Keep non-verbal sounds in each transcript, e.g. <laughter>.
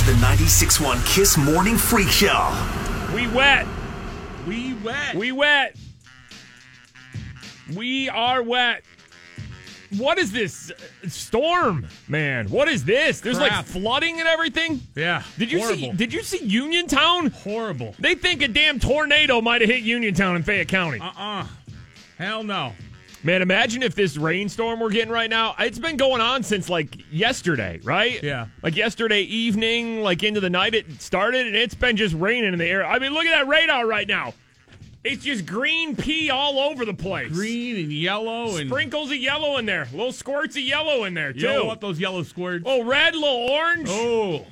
to the 96.1 Kiss Morning Freak Show. We wet. We wet. We wet. We are wet. What is this storm, man? What is this? There's like flooding and everything. yeah. Did you see? Did you see Uniontown? horrible. They think a damn tornado might have hit Uniontown in Fayette County. Uh uh Hell no. Man, imagine if this rainstorm we're getting right now. It's been going on since like yesterday, right? Yeah. Like yesterday evening, like into the night it started, and it's been just raining in the air. I mean, look at that radar right now. It's just green pea all over the place. Green and yellow and Sprinkles of yellow in there. Little squirts of yellow in there, too. you don't want those yellow squirts. Oh, red, little orange. Oh.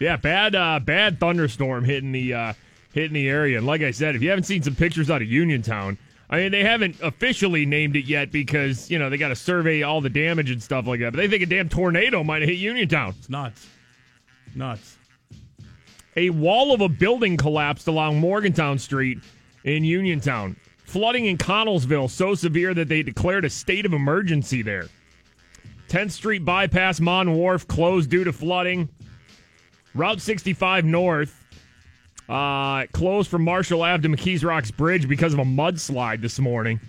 Yeah, bad uh bad thunderstorm hitting the uh hitting the area. And like I said, if you haven't seen some pictures out of Uniontown, I mean they haven't officially named it yet because, you know, they gotta survey all the damage and stuff like that. But they think a damn tornado might have hit Uniontown. It's nuts. Nuts. A wall of a building collapsed along Morgantown Street in Uniontown. Flooding in Connellsville so severe that they declared a state of emergency there. 10th Street bypass Mon Wharf closed due to flooding. Route 65 North uh, closed from Marshall Ave to McKees Rocks Bridge because of a mudslide this morning.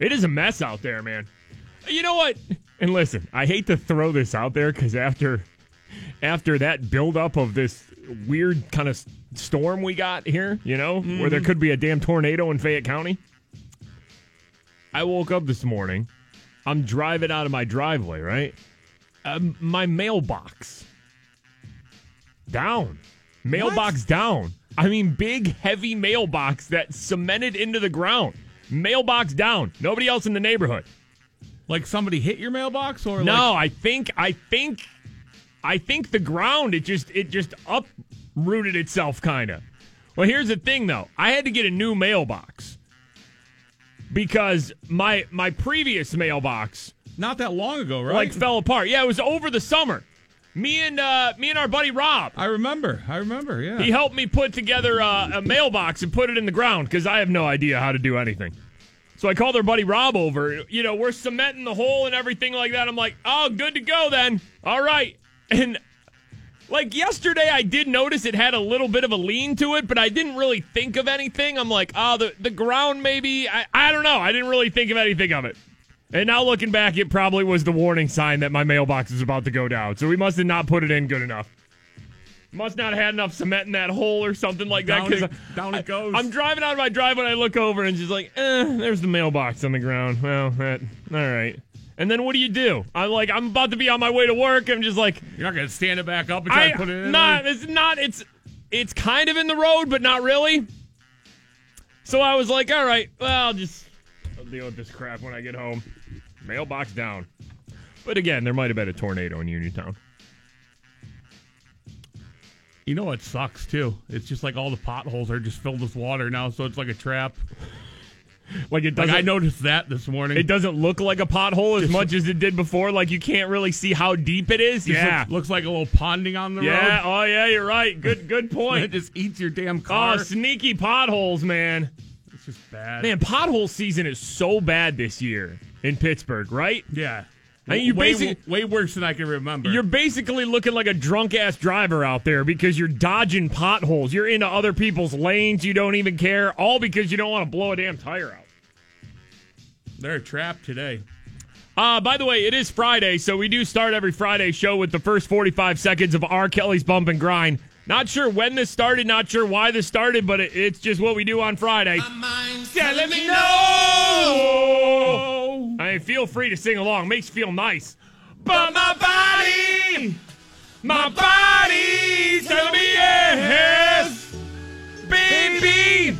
It is a mess out there, man. You know what? And listen, I hate to throw this out there because after after that buildup of this weird kind of storm we got here, you know, where there could be a damn tornado in Fayette County. I woke up this morning. I'm driving out of my driveway, right? Um, my mailbox down. Mailbox down. I mean, big, heavy mailbox that cemented into the ground. Mailbox down. Nobody else in the neighborhood. Like somebody hit your mailbox or No, like I think I think I think the ground it just it just uprooted itself kind of. Well, here's the thing though. I had to get a new mailbox because my my previous mailbox not that long ago, right? like fell apart. Yeah, it was over the summer. Me and uh me and our buddy Rob. I remember. I remember. Yeah. He helped me put together uh, a mailbox and put it in the ground because I have no idea how to do anything. So I called our buddy Rob over. You know, we're cementing the hole and everything like that. I'm like, oh, good to go then. All right. And like yesterday, I did notice it had a little bit of a lean to it, but I didn't really think of anything. I'm like, oh, the, the ground maybe. I, I don't know. I didn't really think of anything of it. And now looking back, it probably was the warning sign that my mailbox is about to go down. So we must have not put it in good enough. Must not have had enough cement in that hole or something like that. Down it- down it I- goes. I'm driving out of my driveway and I look over and just like, eh, there's the mailbox on the ground. Well, that, all right. And then what do you do? I'm like, I'm about to be on my way to work. I'm just like, You're not gonna stand it back up and try I to put it in. not. It's not. It's it's kind of in the road, but not really. So I was like, all right, well, I'll just deal with this crap when I get home. Mailbox down. But again, there might have been a tornado in Uniontown. You know what sucks too? It's just like all the potholes are just filled with water now, so it's like a trap. <laughs> Like it doesn't. I noticed that this morning. it doesn't look like a pothole as much as it did before. Like you can't really see how deep it is. Just yeah. looks, looks like a little ponding on the yeah. road. Oh yeah. You're right. Good. Good <laughs> point. it just eats your damn oh, car. oh, sneaky potholes, man. It's just bad. Man, pothole season is so bad this year in Pittsburgh, right? yeah. I mean, you way, basic- way worse than I can remember. You're basically looking like a drunk ass driver out there because you're dodging potholes. You're into other people's lanes. You don't even care, all because you don't want to blow a damn tire out. They're trapped today. Uh, by the way, it is Friday, so we do start every Friday show with the first 45 seconds of R. Kelly's Bump and Grind. Not sure when this started, not sure why this started, but it, it's just what we do on Friday. Yeah, let me know. I mean, feel free to sing along. Makes feel nice. But my body, my body's telling me yes, baby.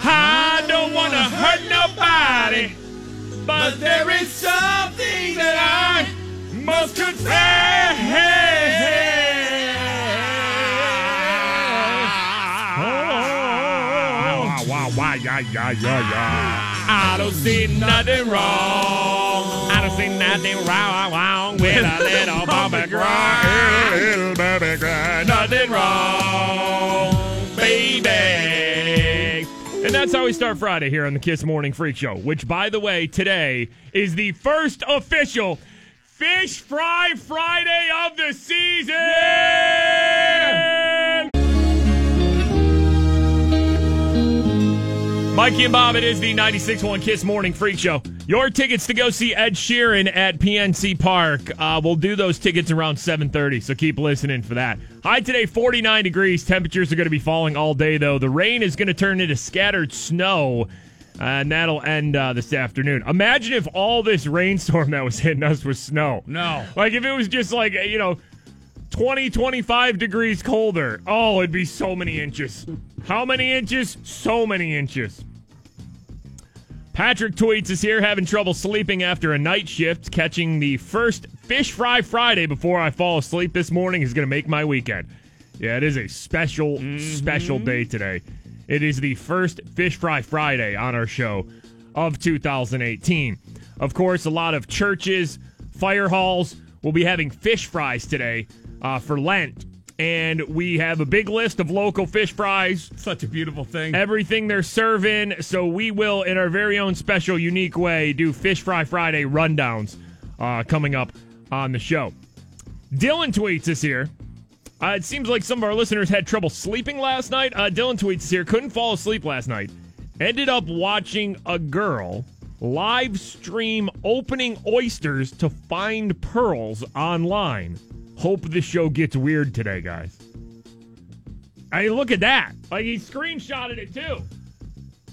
I don't want to hurt nobody, but there is something that I must confess. Yeah, yeah, yeah, yeah. I don't see nothing wrong. I don't see nothing wrong, wrong with a little <laughs> baby cry. Little baby cry. Nothing wrong, baby. And that's how we start Friday here on the Kiss Morning Freak Show, which, by the way, today is the first official Fish Fry Friday of the season. Mikey and Bob, it is the 96.1 Kiss Morning Freak Show. Your tickets to go see Ed Sheeran at PNC Park. Uh, we'll do those tickets around 7.30, so keep listening for that. High today, 49 degrees. Temperatures are going to be falling all day, though. The rain is going to turn into scattered snow, and that'll end uh, this afternoon. Imagine if all this rainstorm <laughs> that was hitting us was snow. No. Like if it was just like, you know, 20, 25 degrees colder. Oh, it'd be so many inches. How many inches? So many inches. Patrick tweets is here having trouble sleeping after a night shift. Catching the first Fish Fry Friday before I fall asleep this morning is going to make my weekend. Yeah, it is a special, special mm-hmm. day today. It is the first Fish Fry Friday on our show of 2018. Of course, a lot of churches, fire halls will be having fish fries today uh, for Lent. And we have a big list of local fish fries Such a beautiful thing. everything they're serving. So we will, in our very own special, unique way, do Fish Fry Friday rundowns uh, coming up on the show. Dylan tweets us here. Uh, it seems like some of our listeners had trouble sleeping last night. Uh, Dylan tweets here. Couldn't fall asleep last night. Ended up watching a girl live stream opening oysters to find pearls online. Hope the show gets weird today, guys. I mean, look at that. Like he screenshotted it too.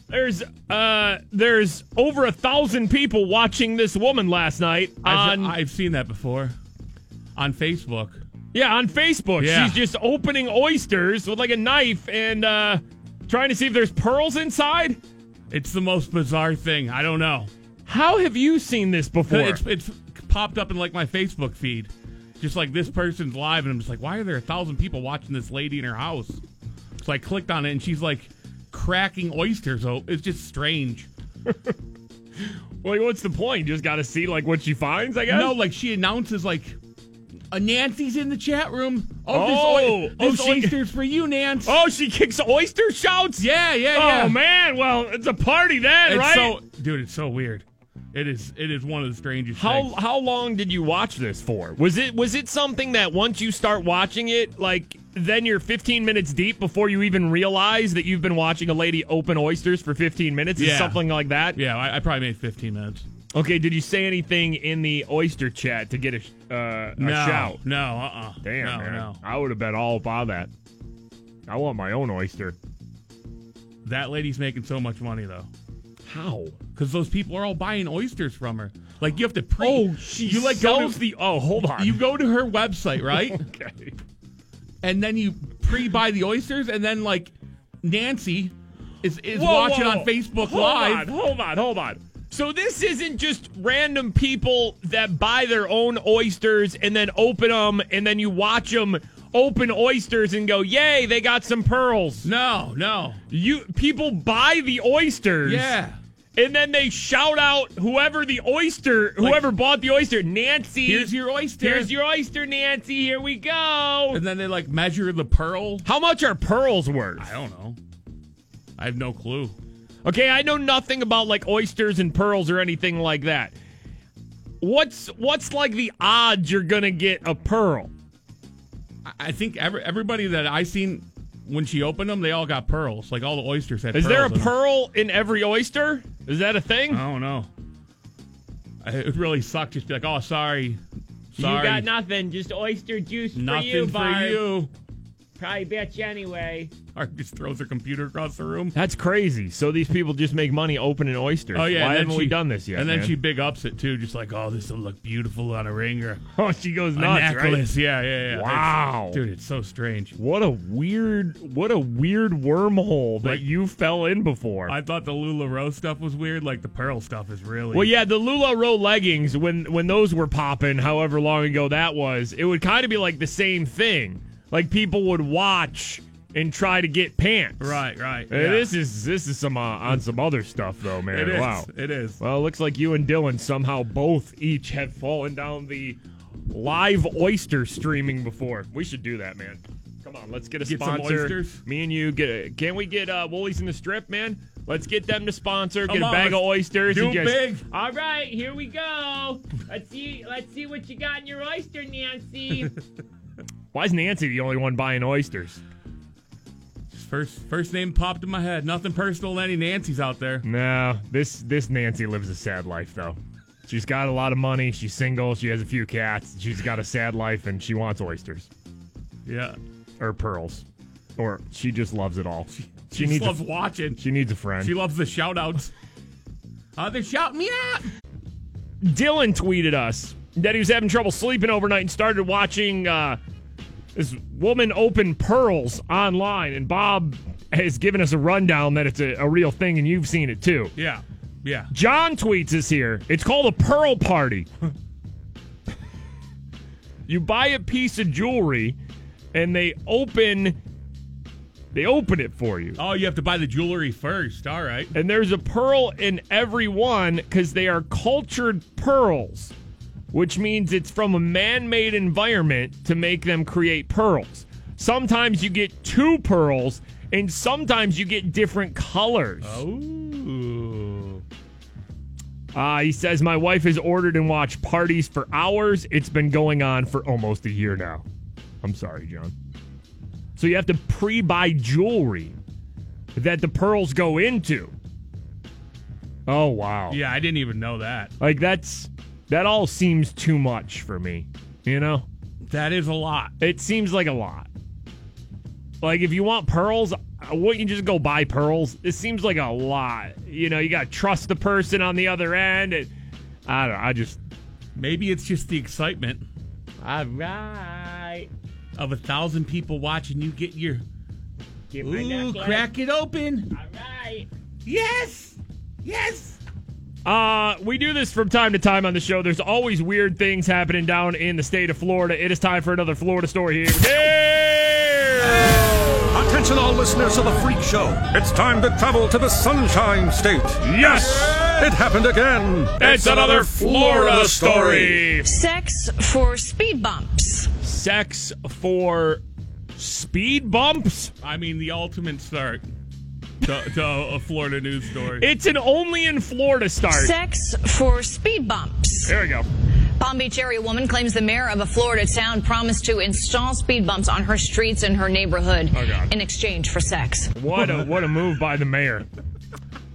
There's uh there's over a thousand people watching this woman last night I've, I've seen that before on Facebook. yeah on Facebook. Yeah. She's just opening oysters with like a knife and uh trying to see if there's pearls inside. It's the most bizarre thing. I don't know. How have you seen this before? It's, it's popped up in like my Facebook feed. Just like this person's live, and I'm just like, why are there a thousand people watching this lady in her house? So I clicked on it, and she's like cracking oysters. Oh, it's just strange. <laughs> well, what's the point? You just got to see like what she finds, I guess. No, like she announces like. A Nancy's in the chat room. Oh, oh, oh, this, oi- oh, she- oyster's for you, Nance. Oh, she kicks oyster shouts. yeah, yeah, oh, yeah. Oh man, well it's a party then, it's right? so, dude, it's so weird. It is. It is one of the strangest. How things. how long did you watch this for? Was it was it something that once you start watching it, like then you're 15 minutes deep before you even realize that you've been watching a lady open oysters for 15 minutes? Is Yeah. something like that? Yeah, I, I probably made 15 minutes. Okay. Did you say anything in the oyster chat to get a uh, a no, shout? no, uh, uh Damn, no, man. no. I would have bet all about that. I want my own oyster. That lady's making so much money though, How? Because those people are all buying oysters from her. Like you have to pre. Oh, she you like go sells to, the. Oh, hold on. you go to her website right, <laughs> okay? and then you pre-buy the oysters, and then like Nancy is is Whoa, watching whoa. on Facebook Live. hold Live. On, hold on, hold on. So this isn't just random people that buy their own oysters and then open them, and then you watch them open oysters and go, "Yay, they got some pearls." No, no, You people buy the oysters, yeah. And then they shout out whoever the oyster, whoever bought the oyster, Nancy. Here's your oyster. Here's your oyster, Nancy. Here we go. And then they like measure the pearl. How much are pearls worth? I don't know. I have no clue. Okay, I know nothing about like oysters and pearls or anything like that. What's what's like the odds you're gonna get a pearl? I- think every, everybody that I seen when she opened them, they all got pearls. Like all the oysters had. Is there a in pearl in every oyster? Is that a thing? I don't know. It would really suck. Just be like, oh, sorry, sorry, You got nothing, just oyster juice nothing for you, for you. Probably bet you anyway. <laughs> Or just throws her computer across the room. That's crazy. So these people just make money opening oysters. Oh yeah, Why and then haven't we she- done this yet? And then man? she big ups it too, just like, oh, this will look beautiful on a ring or <laughs> oh she goes a nuts, right? necklace. Yeah, yeah, yeah. Wow. It's- dude, it's so strange. What a weird, what a weird wormhole that Like- you fell in before. I thought the LuLaRoe stuff was weird. Like the pearl stuff is really. Well, yeah, the LuLaRoe leggings when when those were popping, however long ago that was, it would kind of be like the same thing. Like people would watch and try to get pants. Right, right. Yeah. This is this is some uh, on some other stuff though, man. It is. Wow. It is. Well, it looks like you and Dylan somehow both each have fallen down the live oyster streaming before. We should do that, man. Come on, let's get a Get some sponsor. oysters? Me and you get. A, can we get uh, Wholey's in the Strip, man? Let's get them to sponsor. Come get a bag of oysters. do just, big. All right, here we go. Let's see. Let's see what you got in your oyster, Nancy. <laughs> Why is Nancy the only one buying oysters? First, first name popped in my head. Nothing personal to any Nancy's out there. No, this this Nancy lives a sad life though. She's got a lot of money. She's single. She has a few cats. She's got a sad life, and she wants oysters Yeah. or pearls, or she just loves it all. She, She needs loves a, watching. she needs a friend. She loves the shout outs. Uh, they're shouting me out. Dylan tweeted us that he was having trouble sleeping overnight and started watching uh, this woman opened pearls online. And Bob has given us a rundown that it's a, a real thing, and you've seen it too. Yeah. Yeah. John tweets us here. It's called a pearl party. you buy a piece of jewelry, and they open they open it for you. Oh, you have to buy the jewelry first. All right. And there's a pearl in every one because they are cultured pearls, which means it's from a man made environment to make them create pearls. Sometimes you get two pearls, and sometimes you get different colors. Oh. Uh, he says, My wife has ordered and watched parties for hours. It's been going on for almost a year now. I'm sorry, John. So you have to pre buy jewelry that the pearls go into. Oh, wow. Yeah, I didn't even know that. Like, that's, that all seems too much for me, you know? That is a lot. It seems like a lot. Like, if you want pearls, uh, wouldn't you just go buy pearls? It seems like a lot. You know, you got to trust the person on the other end. And I don't know. I just, Maybe it's just the excitement All right. of a thousand people watching you get your. Get my Ooh, necklace. crack it open. All right. Yes. Yes. Uh, we do this from time to time on the show. There's always weird things happening down in the state of Florida. It is time for another Florida story here. Here! Attention, all listeners of the Freak Show. It's time to travel to the Sunshine State. Yes! It happened again. It's another Florida story. Sex for speed bumps. Sex for speed bumps. I mean, the ultimate start to, to a Florida news story. It's an only in Florida start. Sex for speed bumps. There we go. Palm Beach area woman claims the mayor of a Florida town promised to install speed bumps on her streets in her neighborhood Oh, in exchange for sex. What a what a move by the mayor.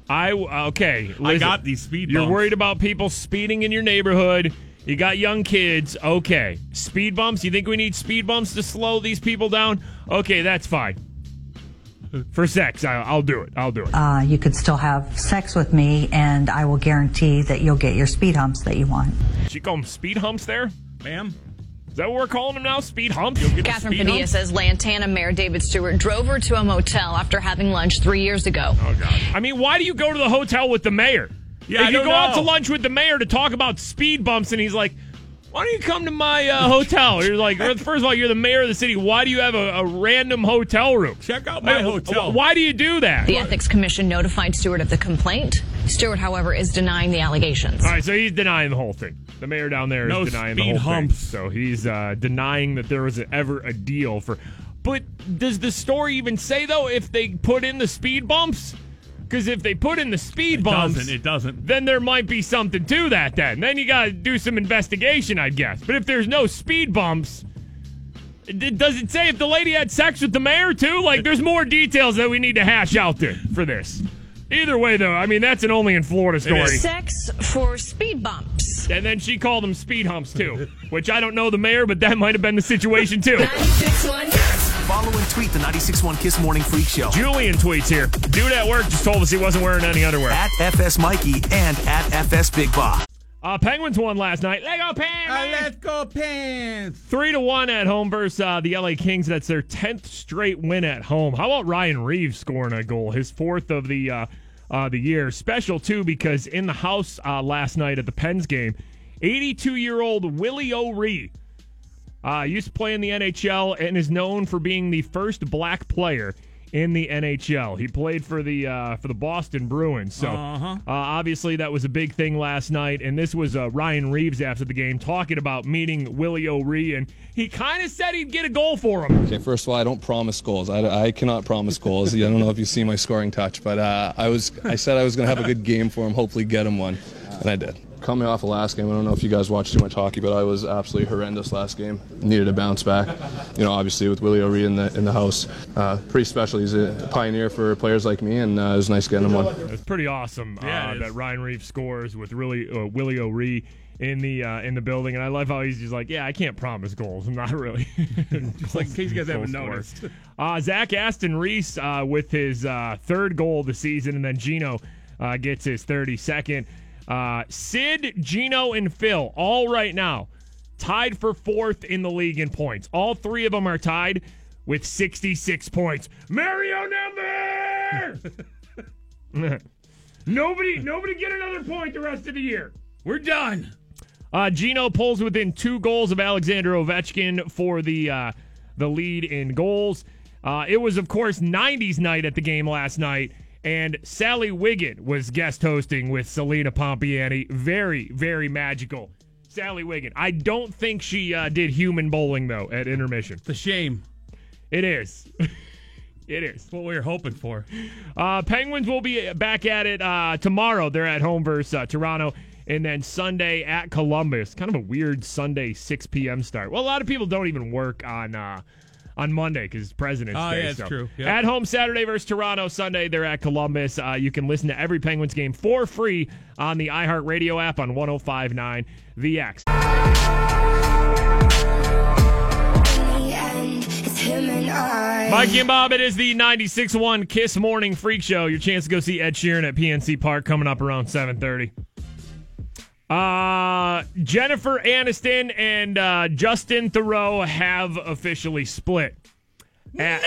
I okay. I got these speed Bumps. You're worried about people speeding in your neighborhood. You got young kids. Okay. Speed bumps. You think we need speed bumps to slow these people down? Okay, that's fine. For sex, I, I'll do it. I'll do it. uh, you could still have sex with me, and I will guarantee that you'll get your speed humps that you want. She call them speed humps there? Ma'am? Is that what we're calling them now? Speed humps? Catherine speed Padilla humps? says Lantana Mayor David Stewart drove her to a motel after having lunch three years ago. Oh God! I mean, why do you go to the hotel with the mayor? Yeah, if I you don't go out to lunch with the mayor to talk about speed bumps, and he's like, "Why don't you come to my uh, hotel?" You're like, first of all, you're the mayor of the city. Why do you have a, a random hotel room? Check out my Like, hotel. Why do you do that? The Ethics Commission notified Stewart of the complaint. Stewart, however, is denying the allegations. All right, so he's denying the whole thing. The mayor down there is No denying the speed whole humps. thing. So he's uh, denying that there was ever a deal for. But does the story even say though if they put in the speed bumps? Because if they put in the speed It bumps, doesn't. It doesn't. then there might be something to that. Then, then you got to do some investigation, I guess. But if there's no speed bumps, d- does it say if the lady had sex with the mayor too? Like, there's more details that we need to hash out there for this. Either way, though, I mean that's an only in Florida story. is. Sex for speed bumps. And then she called them speed humps too, which I don't know the mayor, but that might have been the situation too. <laughs> Follow and tweet the 96.1 Kiss Morning Freak Show Julian tweets here. Dude at work just told us he wasn't wearing any underwear. at FS Mikey and at FS Big Boss. Uh, Penguins won last night. Lego Penguins! let's go, pants. Three to one at home versus uh, the LA Kings. That's their tenth straight win at home. How about Ryan Reaves scoring a goal, his fourth of the uh, uh, the year? Special too because in the house uh, last night at the Pens game, 82 year old Willie O'Ree Uh, used to play in the NHL and is known for being the first black player in the NHL. He played for the uh, for the Boston Bruins. So Uh-huh. uh, obviously that was a big thing last night. And this was uh, Ryan Reaves after the game talking about meeting Willie O'Ree, and he kind of said he'd get a goal for him. Okay, first of all, I don't promise goals. I, I cannot promise goals. I don't know if you see my scoring touch, but uh, I was I said I was going to have a good game for him, hopefully get him one, and I did. Coming off the last game, I don't know if you guys watched too much hockey, but I was absolutely horrendous last game. Needed a bounce back. You know, obviously with Willie O'Ree in the in the house, uh, pretty special. He's a pioneer for players like me, and uh, it was nice getting him one. It's pretty awesome Yeah, uh, it is. that Ryan Reaves scores with really uh, Willie O'Ree in the uh, in the building, and I love how he's just like, yeah, I can't promise goals. I'm not really. <laughs> Just like in case you guys haven't Goal scorer. noticed. Uh, Zach Aston Reese uh, with his uh, third goal of the season, and then Gino uh, gets his 32nd. Uh, Sid, Gino, and Phil, all right now, tied for fourth in the league in points. All three of them are tied with 66 points. Mario number! <laughs> nobody, nobody get another point the rest of the year. We're done. Uh, Gino pulls within two goals of Alexander Ovechkin for the uh, the lead in goals. Uh, it was, of course, 90s night at the game last night, and Sally Wiggin was guest hosting with Celina Pompeani. Very, very magical. Sally Wiggin. I don't think she uh, did human bowling, though, at intermission. It's a shame. It is. <laughs> it is. What we were hoping for. Uh, Penguins will be back at it uh, tomorrow. They're at home versus uh, Toronto. And then Sunday at Columbus. Kind of a weird Sunday 6 p.m. start. Well, a lot of people don't even work on uh, on Monday because it's President's Oh, Day. yeah, so. true. Yep. At home Saturday versus Toronto. Sunday they're at Columbus. Uh, you can listen to every Penguins game for free on the iHeartRadio app on 1059 The X. Mikey and Bob, it is the 96.1 Kiss Morning Freak Show. Your chance to go see Ed Sheeran at PNC Park coming up around 7.30. Uh, Jennifer Aniston and uh, Justin Theroux have officially split. At-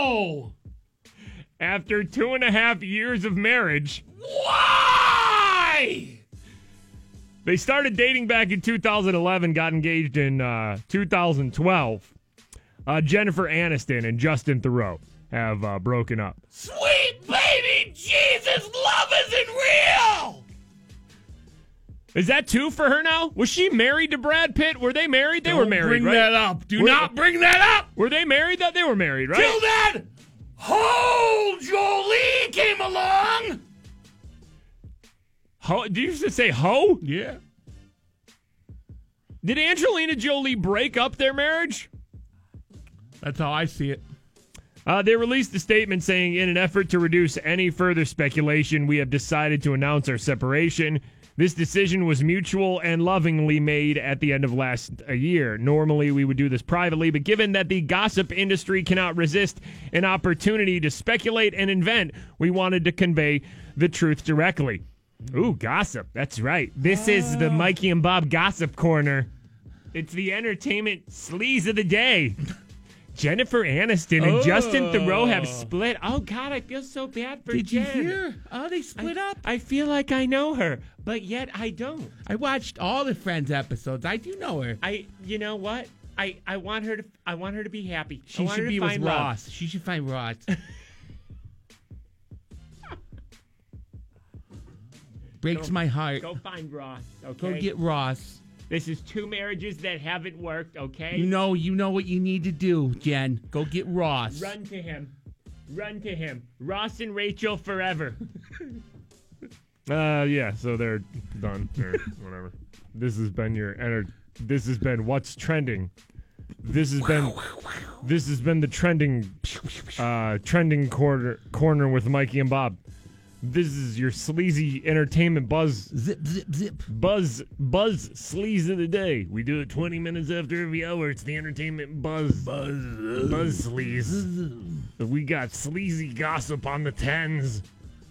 No! after two and a half years of marriage, Why? They started dating back in 2011, got engaged in uh, 2012. Uh, Jennifer Aniston and Justin Theroux have uh, broken up. Sweet baby Jesus, love isn't real! Is that two for her now? Was she married to Brad Pitt? Were they married? They were Don't married, Bring right? that up. Do Were- not bring that up! Were they married? That they were married, right? Till that whole Jolie came along! Ho, did you just say ho? Yeah. Did Angelina Jolie break up their marriage? That's how I see it. Uh, they released a statement saying, in an effort to reduce any further speculation, we have decided to announce our separation. This decision was mutual and lovingly made at the end of last uh, year. Normally, we would do this privately, but given that the gossip industry cannot resist an opportunity to speculate and invent, we wanted to convey the truth directly. Ooh, gossip. That's right. This is the Mikey and Bob Gossip Corner. It's the entertainment sleaze of the day. <laughs> Jennifer Aniston and Justin Theroux have oh. split. Oh God, I feel so bad for Did you hear? Oh, they split up. I feel like I know her, but yet I don't. I watched all the Friends episodes. I do know her. I, you know what? I, I want her to, I want her to be happy. I She should be with. Ross. She should find Ross. <laughs> Breaks my heart. Go find Ross. Okay. Go get Ross. This is two marriages that haven't worked. Okay. You know, you know what you need to do, Jen. Go get Ross. Run to him. Run to him. Ross and Rachel forever. <laughs> uh yeah, so they're done or whatever. This has been your enter this has been what's trending. This has been this has been the trending uh trending corner corner with Mikey and Bob. This is your sleazy entertainment buzz Zip, zip, zip. buzz buzz sleaze of the day. We do it 20 minutes after every hour. It's the entertainment buzz buzz buzz sleaze. We got sleazy gossip on the tens.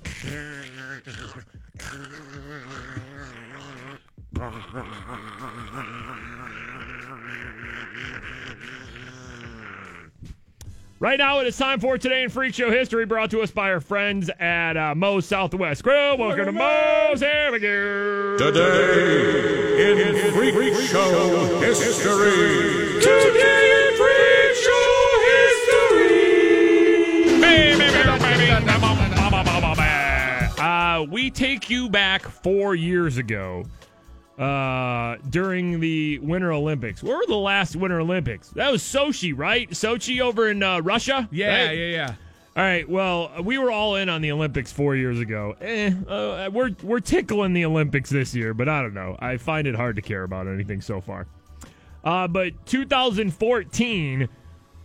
<laughs> Right now, it is time for Today in Freak Show History, brought to us by our friends at uh, Moe's Southwest Grill. Welcome to Moe's. Here we go. Today in Freak Show history. Today in Freak Show History. Baby, baby, baby. <laughs> Uh, we take you back four years ago uh, during the Winter Olympics. Where were the last Winter Olympics? That was Sochi, right? Sochi over in uh, Russia? Yeah, right? yeah, yeah. All right. Well, we were all in on the Olympics four years ago. Eh, uh, we're we're tickling the Olympics this year, but I don't know. I find it hard to care about anything so far. Uh, but 2014,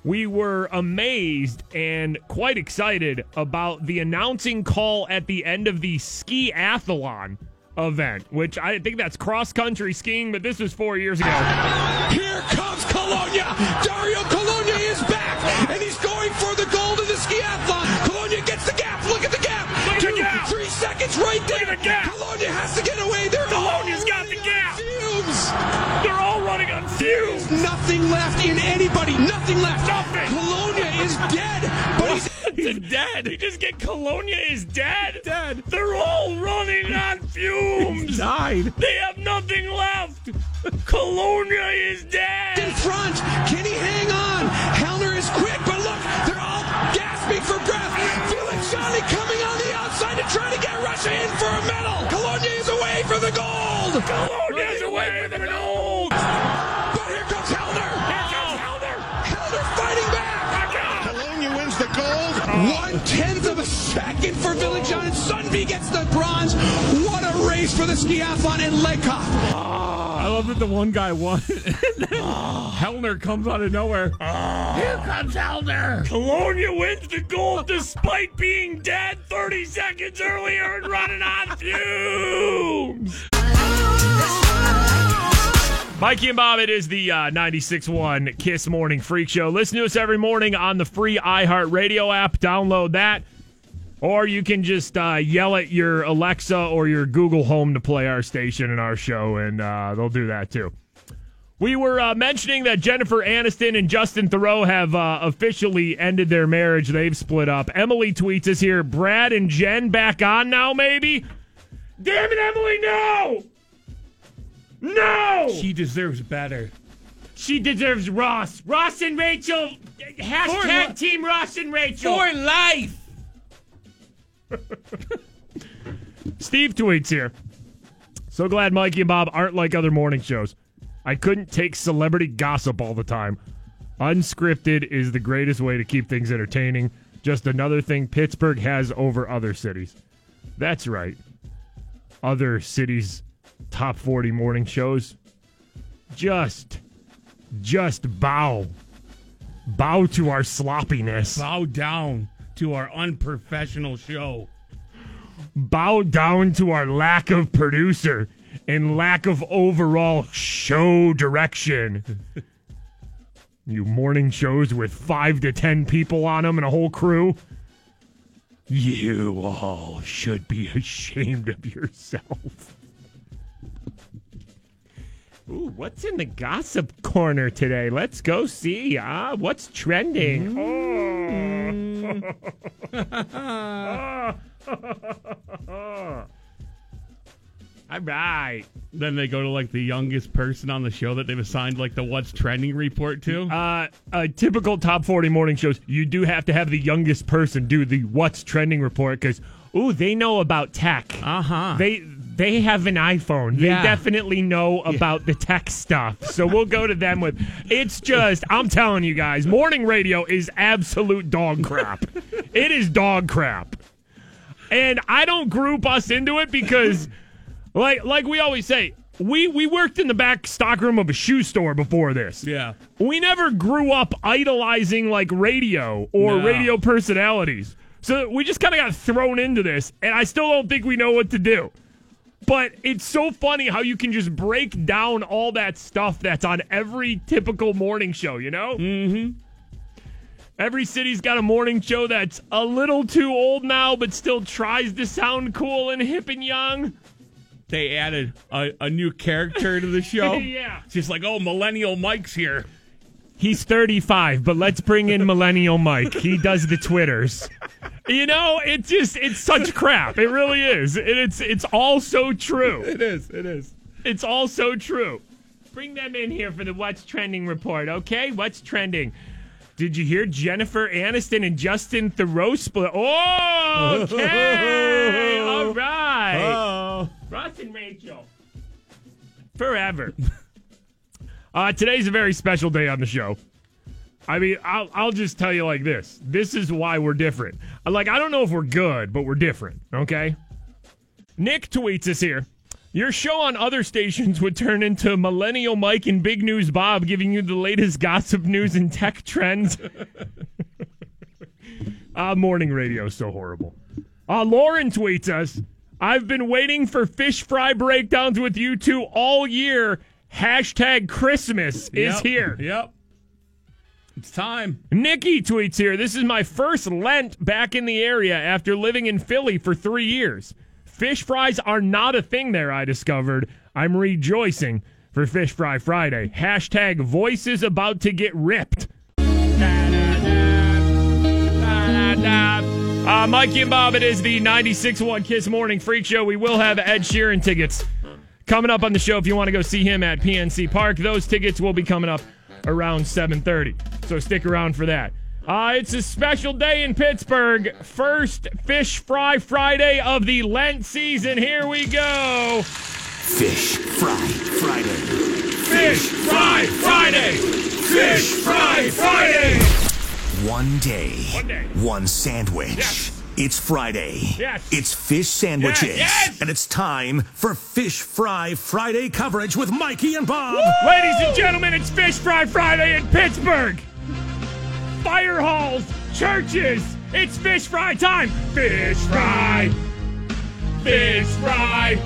we were amazed and quite excited about the announcing call at the end of the skiathlon event, which I think that's cross country skiing, but this was four years ago. Here comes Cologna. Dario Cologna is back, and he's going for the gold in the skiathlon. Cologna gets the gap. Look at the gap. Look Two, the gap. three seconds right there. Look the gap. Cologna has to get away. They're Cologna's got the gap. Fumes. They're all running on fumes. Nothing left in anybody. Nothing left. Nothing. Cologna is dead, but he's <laughs> He's dead. You just get Cologna is dead. Dead. They're all running on <laughs> fumes. Died. They have nothing left. Cologna is dead. in front. Can he hang on? Hellner is quick, but look, they're all gasping for breath. Felix Johnny coming on the outside to try to get Russia in for a medal. Cologna is away for the gold. Cologna is away from the gold. Gold. One tenth of a second for Vylegzhanin, and Sundby gets the bronze. What a race for the skiathlon in Lekov. Ah. I love that the one guy won. <laughs> Hellner comes out of nowhere. Ah. Here comes Hellner. Cologna wins the gold despite being dead 30 seconds earlier and running on fumes. <laughs> Oh, Mikey and Bob, it is the uh, 96.1 Kiss Morning Freak Show. Listen to us every morning on the free iHeartRadio app. Download that. Or you can just uh, yell at your Alexa or your Google Home to play our station and our show, and uh, they'll do that too. We were uh, mentioning that Jennifer Aniston and Justin Theroux have uh, officially ended their marriage. They've split up. Emily tweets us here Brad and Jen back on now, maybe? Damn it, Emily, no! No! She deserves better. She deserves Ross. Ross and Rachel. Hashtag li- Team Ross and Rachel. For life. <laughs> Steve tweets here. So glad Mikey and Bob aren't like other morning shows. I couldn't take celebrity gossip all the time. Unscripted is the greatest way to keep things entertaining. Just another thing Pittsburgh has over other cities. That's right. Other cities' top 40 morning shows. Just, just bow. Bow to our sloppiness. Bow down to our unprofessional show. bow down to our lack of producer and lack of overall show direction. <laughs> you morning shows with five to ten people on them and a whole crew. You all should be ashamed of yourself. Ooh, what's in the gossip corner today? Let's go see. Ah, what's trending? Oh. <laughs> All right. Then they go to like the youngest person on the show that they've assigned like the what's trending report to. Uh, uh, typical top 40 morning shows, you do have to have the youngest person do the what's trending report because, ooh, they know about tech. Uh huh. They they have an iPhone. Yeah. They definitely know about the tech stuff. So we'll go to them with. It's just, I'm telling you guys, morning radio is absolute dog crap. <laughs> it is dog crap. And I don't group us into it because, <laughs> like like we always say, we we worked in the back stockroom of a shoe store before this. Yeah. We never grew up idolizing like radio or No. radio personalities. So we just kind of got thrown into this, and I still don't think we know what to do. But it's so funny how you can just break down all that stuff that's on every typical morning show, you know? Mm-hmm. Every city's got a morning show that's a little too old now, but still tries to sound cool and hip and young. They added a, a new character to the <laughs> show. Yeah. It's just like, oh, Millennial Mike's here. He's 35, but let's bring in Millennial Mike. He does the Twitters. You know, it's just it's such crap. It really is. And it's it's all so true. It is. It is. It's all so true. Bring them in here for the what's trending report, okay? What's trending? Did you hear Jennifer Aniston and Justin Theroux split? Oh, okay. <laughs> All right. Oh. Ross and Rachel. Forever. Uh, today's a very special day on the show. I mean, I'll, I'll just tell you like this. This is why we're different. Like, I don't know if we're good, but we're different, okay? Nick tweets us here. Your show on other stations would turn into Millennial Mike and Big News Bob giving you the latest gossip news and tech trends. <laughs> uh, morning radio is so horrible. Uh, Lauren tweets us. I've been waiting for fish fry breakdowns with you two all year. Hashtag Christmas is Yep. here. Yep. It's time. Nikki tweets here. This is my first Lent back in the area after living in Philly for three years. Fish fries are not a thing there, I discovered. I'm rejoicing for Fish Fry Friday. Hashtag voices about to get ripped. Uh, Mikey and Bob, it is the 96 1 Kiss Morning Freak Show. We will have Ed Sheeran tickets coming up on the show if you want to go see him at PNC Park. Those tickets will be coming up around 7.30, so stick around for that. Uh, it's a special day in Pittsburgh. First Fish Fry Friday of the Lent season. Here we go. Fish Fry Friday. Fish Fry Friday. Fish Fry Friday. One day, One day. one sandwich. Yes. It's Friday. Yes. It's fish sandwiches. Yes. And it's time for Fish Fry Friday coverage with Mikey and Bob. Ladies and gentlemen, it's Fish Fry Friday in Pittsburgh. Fire halls, churches, it's Fish Fry time. Fish Fry. Fish Fry.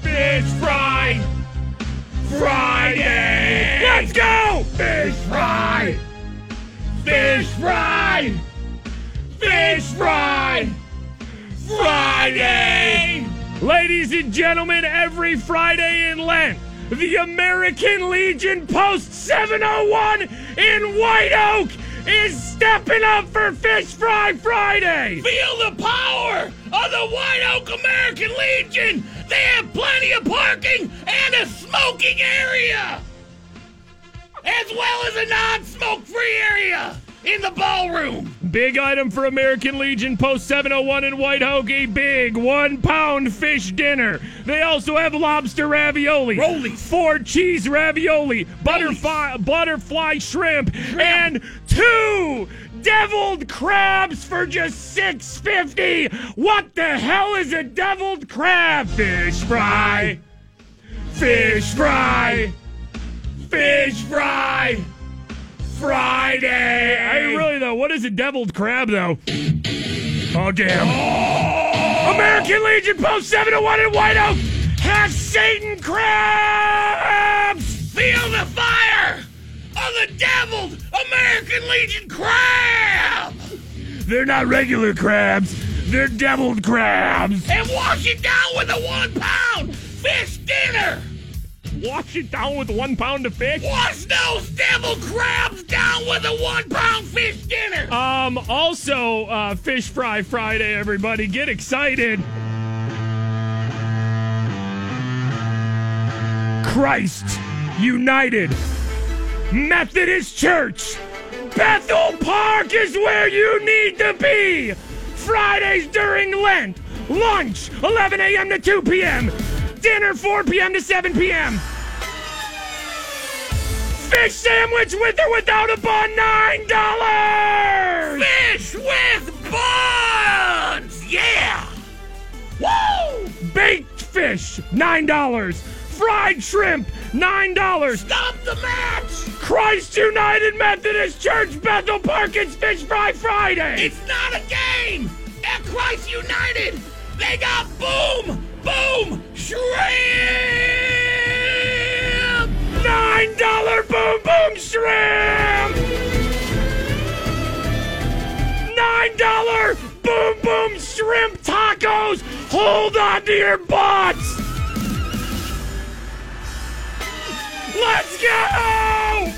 Fish Fry. Friday. Let's go. Fish Fry. Fish Fry. Fish Fry. Friday. Ladies and gentlemen, every Friday in Lent, the American Legion Post 701 in White Oak is stepping up for Fish Fry Friday. Feel the power of the White Oak American Legion. They have plenty of parking and a smoking area, as well as a non-smoke free area in the ballroom. Big item for American Legion Post 701 in White a big one pound fish dinner. They also have lobster ravioli, Rollies. four cheese ravioli, butterfly, butterfly shrimp, and two deviled crabs for just six fifty. What the hell is a deviled crab? Fish fry, fish fry, fish fry. Friday. Hey, really though, what is a deviled crab though? Oh damn! American Legion Post 701 in White Oak has Satan crabs. Feel the fire of the deviled American Legion crab. They're not regular crabs. They're deviled crabs. And wash it down with a one pound fish dinner. Wash it down with one pound of fish. Wash those devil crabs down with a one pound fish dinner. Um. Also, uh, Fish Fry Friday. Everybody, get excited. Christ United Methodist Church. Bethel Park is where you need to be. Fridays during Lent. Lunch 11 a.m. to 2 p.m. Dinner 4 p.m. to 7 p.m. Fish sandwich with or without a bun, nine dollars. Fish with buns! Yeah! Woo! Baked fish, nine dollars. Fried shrimp, nine dollars. Stop the match! Christ United Methodist Church, Bethel Park, it's Fish Fry Friday. It's not a game! At Christ United, they got boom, boom, shrimp! Nine dollar boom boom shrimp. Nine dollar boom boom shrimp tacos. Hold on to your butts. Let's go!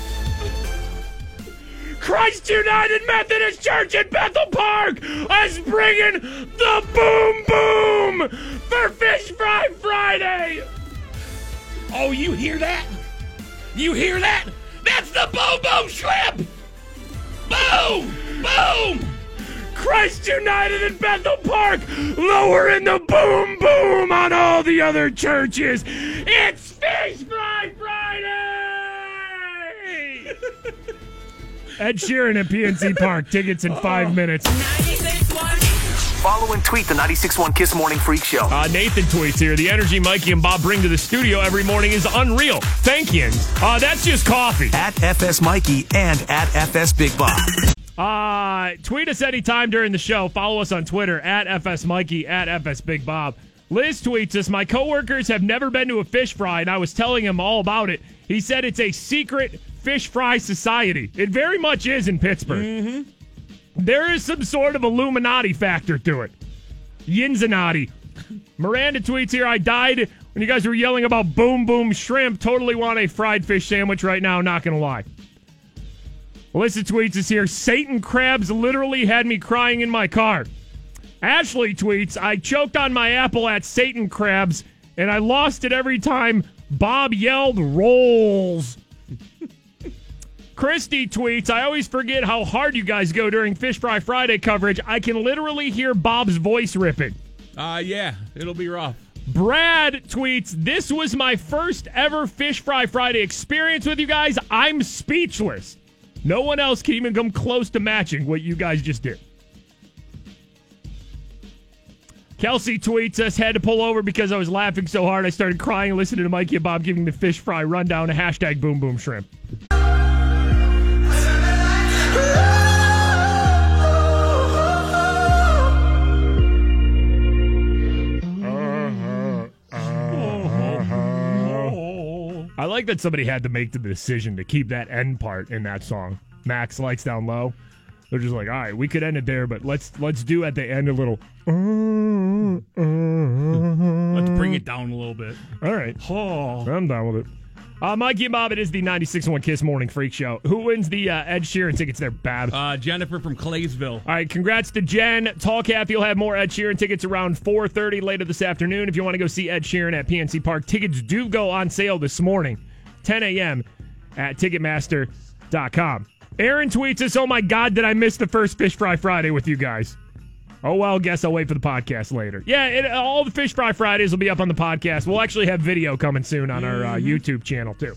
Christ United Methodist Church in Bethel Park is bringing the boom boom for Fish Fry Friday. Oh, you hear that? You hear that? That's the boom boom shrimp! Boom! Boom! Christ United in Bethel Park lowering the boom boom on all the other churches. It's Fish Fry Friday! <laughs> Ed Sheeran at PNC Park. Tickets in five oh. minutes. Follow and tweet the 96.1 Kiss Morning Freak Show. Uh, Nathan tweets here. The energy Mikey and Bob bring to the studio every morning is unreal. Thank you. Uh, that's just coffee. At FS Mikey and at FS Big Bob. Uh, tweet us anytime during the show. Follow us on Twitter at FS Mikey, at FS Big Bob. Liz tweets us, My coworkers have never been to a fish fry, and I was telling him all about it. He said it's a secret fish fry society. It very much is in Pittsburgh. Mm-hmm. There is some sort of Illuminati factor to it. Yinzinati. Miranda tweets here, I died when you guys were yelling about boom boom shrimp. Totally want a fried fish sandwich right now, not gonna lie. Melissa tweets us here, Satan crabs literally had me crying in my car. Ashley tweets, I choked on my apple at Satan crabs, and I lost it every time Bob yelled rolls. Christy tweets, I always forget how hard you guys go during Fish Fry Friday coverage. I can literally hear Bob's voice ripping. Uh, yeah, it'll be rough. Brad tweets, This was my first ever Fish Fry Friday experience with you guys. I'm speechless. No one else can even come close to matching what you guys just did. Kelsey tweets us, had to pull over because I was laughing so hard I started crying listening to Mikey and Bob giving the fish fry rundown, hashtag boom boom shrimp. I like that somebody had to make the decision to keep that end part in that song. Max lights down low. They're just like, all right, we could end it there, but let's let's do at the end a little. Let's bring it down a little bit. All right, oh, I'm down with it. Uh, Mikey and Bob, it is the 96.1 Kiss Morning Freak Show. Who wins the uh, Ed Sheeran tickets there, Bab? Uh, Jennifer from Claysville. All right, congrats to Jen. Tall Cap, you'll have more Ed Sheeran tickets around 4.30 later this afternoon. If you want to go see Ed Sheeran at PNC Park, tickets do go on sale this morning, 10 a.m. at Ticketmaster.com. Aaron tweets us, oh my God, did I miss the first Fish Fry Friday with you guys? Oh, well, guess I'll wait for the podcast later. Yeah, it, all the Fish Fry Fridays will be up on the podcast. We'll actually have video coming soon on our uh, YouTube channel, too.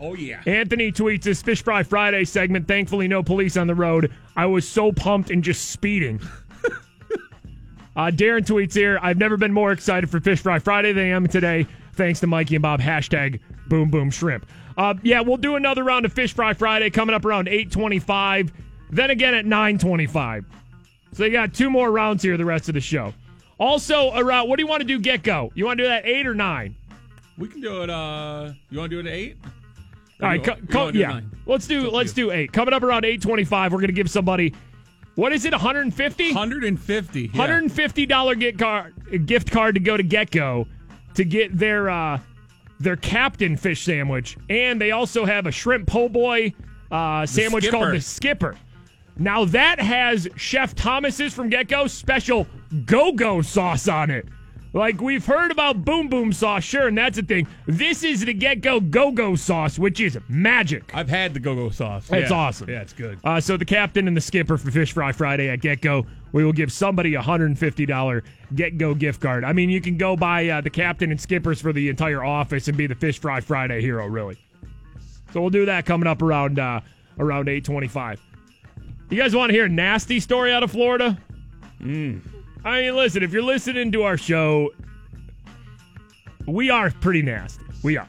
Oh, yeah. Anthony tweets this Fish Fry Friday segment. Thankfully, no police on the road. I was so pumped and just speeding. <laughs> uh, Darren tweets here I've never been more excited for Fish Fry Friday than I am today. Thanks to Mikey and Bob. Hashtag boom boom shrimp. Uh, yeah, we'll do another round of Fish Fry Friday coming up around 825. Then again at 925. So you got two more rounds here the rest of the show. Also, around what do you want to do get go? You want to do that eight or nine? We can do it. Uh, you want to do it at eight? All right, co- co- yeah. Let's do let's do eight. Coming up around eight twenty five, we're gonna give somebody what is it? One hundred and fifty. One hundred and fifty. Hundred and fifty dollar get card gift card to go to GetGo to get their uh, their captain fish sandwich, and they also have a shrimp po' boy uh, sandwich called the Skipper. Now that has Chef Thomas's from GetGo special go-go sauce on it. Like we've heard about Boom Boom sauce, sure, and that's a thing. This is the GetGo Go-Go sauce, which is magic. I've had the go-go sauce. It's Yeah. awesome. Yeah, it's good. Uh, so the captain and the skipper for Fish Fry Friday at GetGo, we will give somebody a hundred and fifty dollar GetGo gift card. I mean, you can go buy uh, the captain and skippers for the entire office and be the Fish Fry Friday hero, really. So we'll do that coming up around uh, around eight twenty five. You guys want to hear a nasty story out of Florida? Mm. I mean, listen, if you're listening to our show, we are pretty nasty. We are.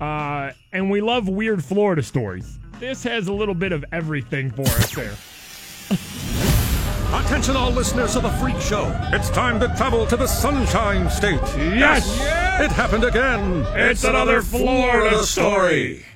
Uh, and we love weird Florida stories. This has a little bit of everything for us there. Attention, all listeners of the Freak Show. It's time to travel to the Sunshine State. Yes! It happened again. It's another Florida story.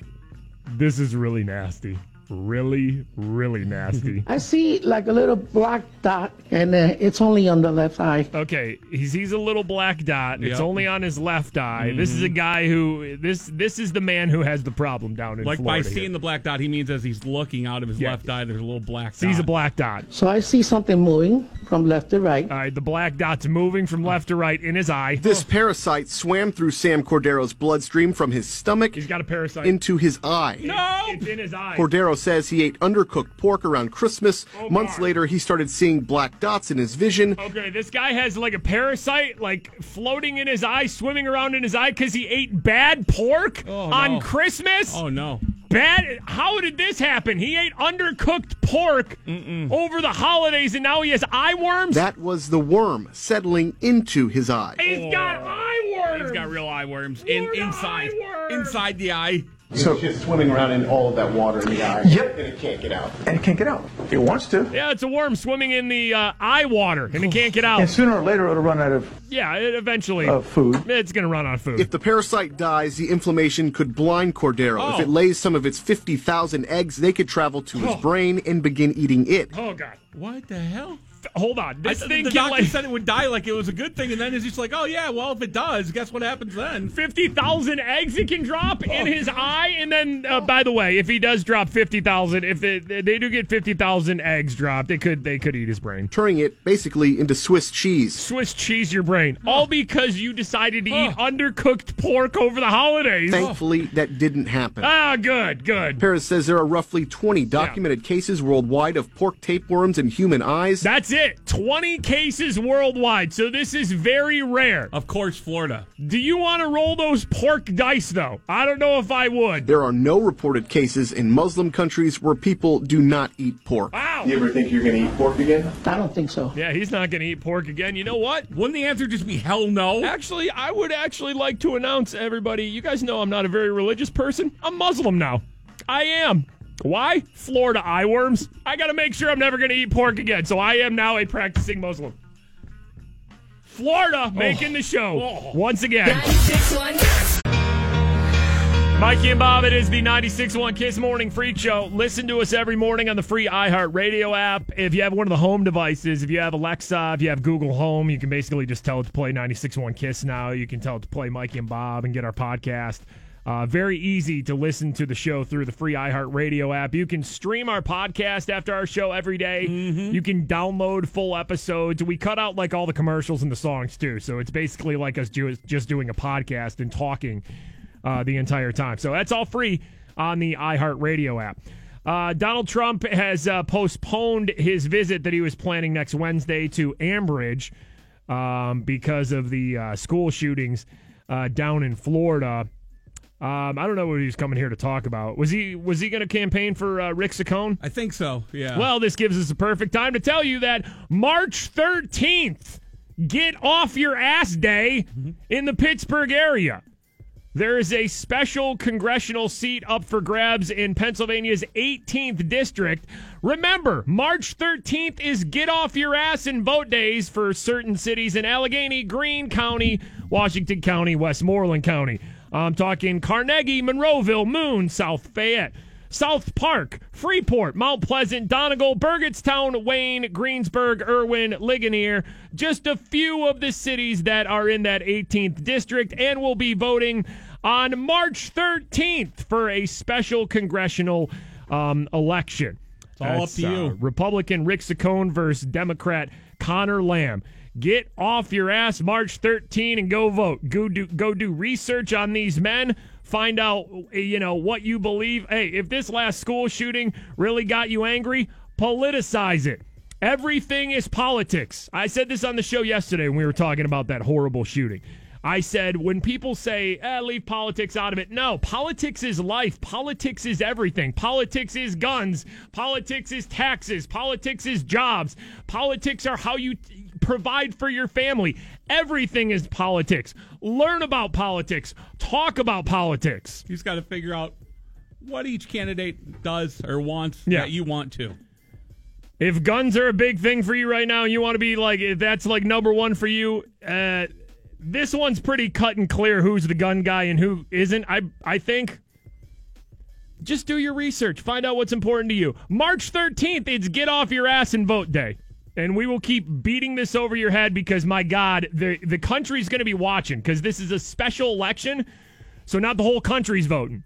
This is really nasty. Really, really nasty. <laughs> I see like a little black dot, and uh, it's only on the left eye. Okay, he sees a little black dot. It's only on his left eye. This is a guy who this this is the man who has the problem down in Like Florida. Like by here. seeing the black dot, he means as he's looking out of his Yeah. left eye, there's a little black sees dot. a black dot. So I see something moving from left to right. All right, the black dot's moving from left to right in his eye. This parasite swam through Sam Cordero's bloodstream from his stomach He's got a parasite. into his eye. No! It's in his eye. Cordero says he ate undercooked pork around Christmas. Oh, Months God. later, he started seeing black dots in his vision. Okay, this guy has like a parasite, like floating in his eye, swimming around in his eye because he ate bad pork Oh, on no. Christmas. Oh no! Bad. How did this happen? He ate undercooked pork over the holidays, and now he has eye worms. That was the worm settling into his eye. He's got oh. eye worms. He's got real eye worms in inside eye worms. inside the eye. So it's just swimming around in all of that water in the eye. Yep. And it can't get out. And it can't get out. It wants to. Yeah, it's a worm swimming in the uh, eye water, and it can't get out. And sooner or later, it'll run out of yeah, it eventually. uh, food. It's gonna run out of food. If the parasite dies, the inflammation could blind Cordero. Oh. If it lays some of its 50,000 eggs, they could travel to his brain and begin eating it. oh God! What the hell? Hold on. I, This the thing the doctor like said it would die like it was a good thing, and then it's just like, oh yeah, well if it does, guess what happens then? fifty thousand eggs it can drop in his eye, and then uh, by the way, if he does drop fifty thousand, if they, they do get fifty thousand eggs dropped, they could they could eat his brain. Turning it basically into Swiss cheese. Swiss cheese your brain, all because you decided to eat undercooked pork over the holidays. Thankfully, that didn't happen. Ah, good, good. Paris says there are roughly 20 documented cases worldwide of pork tapeworms in human eyes. That's it. 20 cases worldwide. So this is very rare. Of course, Florida. Do you want to roll those pork dice, though? I don't know if I would. There are no reported cases in Muslim countries where people do not eat pork. Wow. You ever think you're going to eat pork again? I don't think so. Yeah, he's not going to eat pork again. You know what? Wouldn't the answer just be hell no? Actually, I would actually like to announce everybody. You guys know I'm not a very religious person. I'm Muslim now. I am. Why? Florida eye worms. I got to make sure I'm never going to eat pork again. So I am now a practicing Muslim. Florida oh. making the show oh. once again. Mikey and Bob, it is the 96.1 Kiss Morning Freak Show. Listen to us every morning on the free iHeartRadio app. If you have one of the home devices, if you have Alexa, if you have Google Home, you can basically just tell it to play 96.1 Kiss now. You can tell it to play Mikey and Bob and get our podcast. Uh, very easy to listen to the show through the free iHeartRadio app. You can stream our podcast after our show every day. You can download full episodes. We cut out like all the commercials and the songs too, so it's basically like us ju- just doing a podcast and talking uh, the entire time. So that's all free on the iHeartRadio app. Uh, Donald Trump has uh, postponed his visit that he was planning next Wednesday to Ambridge um, because of the uh, school shootings uh, down in Florida. Um, I don't know what he was coming here to talk about. Was he was he going to campaign for uh, Rick Saccone? I think so. Yeah. Well, this gives us a perfect time to tell you that March 13th, get off your ass day in the Pittsburgh area. There is a special congressional seat up for grabs in Pennsylvania's 18th district. Remember, March 13th is get off your ass and vote days for certain cities in Allegheny, Greene County, Washington County, Westmoreland County. I'm talking Carnegie, Monroeville, Moon, South Fayette. South Park, Freeport, Mount Pleasant, Donegal, Burgettstown, Wayne, Greensburg, Irwin, Ligonier. Just a few of the cities that are in that 18th district and will be voting on March 13th for a special congressional um, election. It's all up to you. Republican Rick Saccone versus Democrat Connor Lamb. Get off your ass March 13 and go vote. Go do go do research on these men. Find out you know what you believe. Hey, if this last school shooting really got you angry, politicize it. Everything is politics. I said this on the show yesterday when we were talking about that horrible shooting. I said when people say, eh, leave politics out of it. No, politics is life. Politics is everything. Politics is guns. Politics is taxes. Politics is jobs. Politics are how you provide for your family. Everything is politics. Learn about politics. Talk about politics. You just got to figure out what each candidate does or wants Yeah. that you want to. If guns are a big thing for you right now, you want to be like, if that's like number one for you, uh, this one's pretty cut and clear who's the gun guy and who isn't. I I think just do your research. Find out what's important to you. March 13th, it's Get Off Your Ass and Vote Day. And we will keep beating this over your head because, my God, the, the country's going to be watching because this is a special election. So, not the whole country's voting.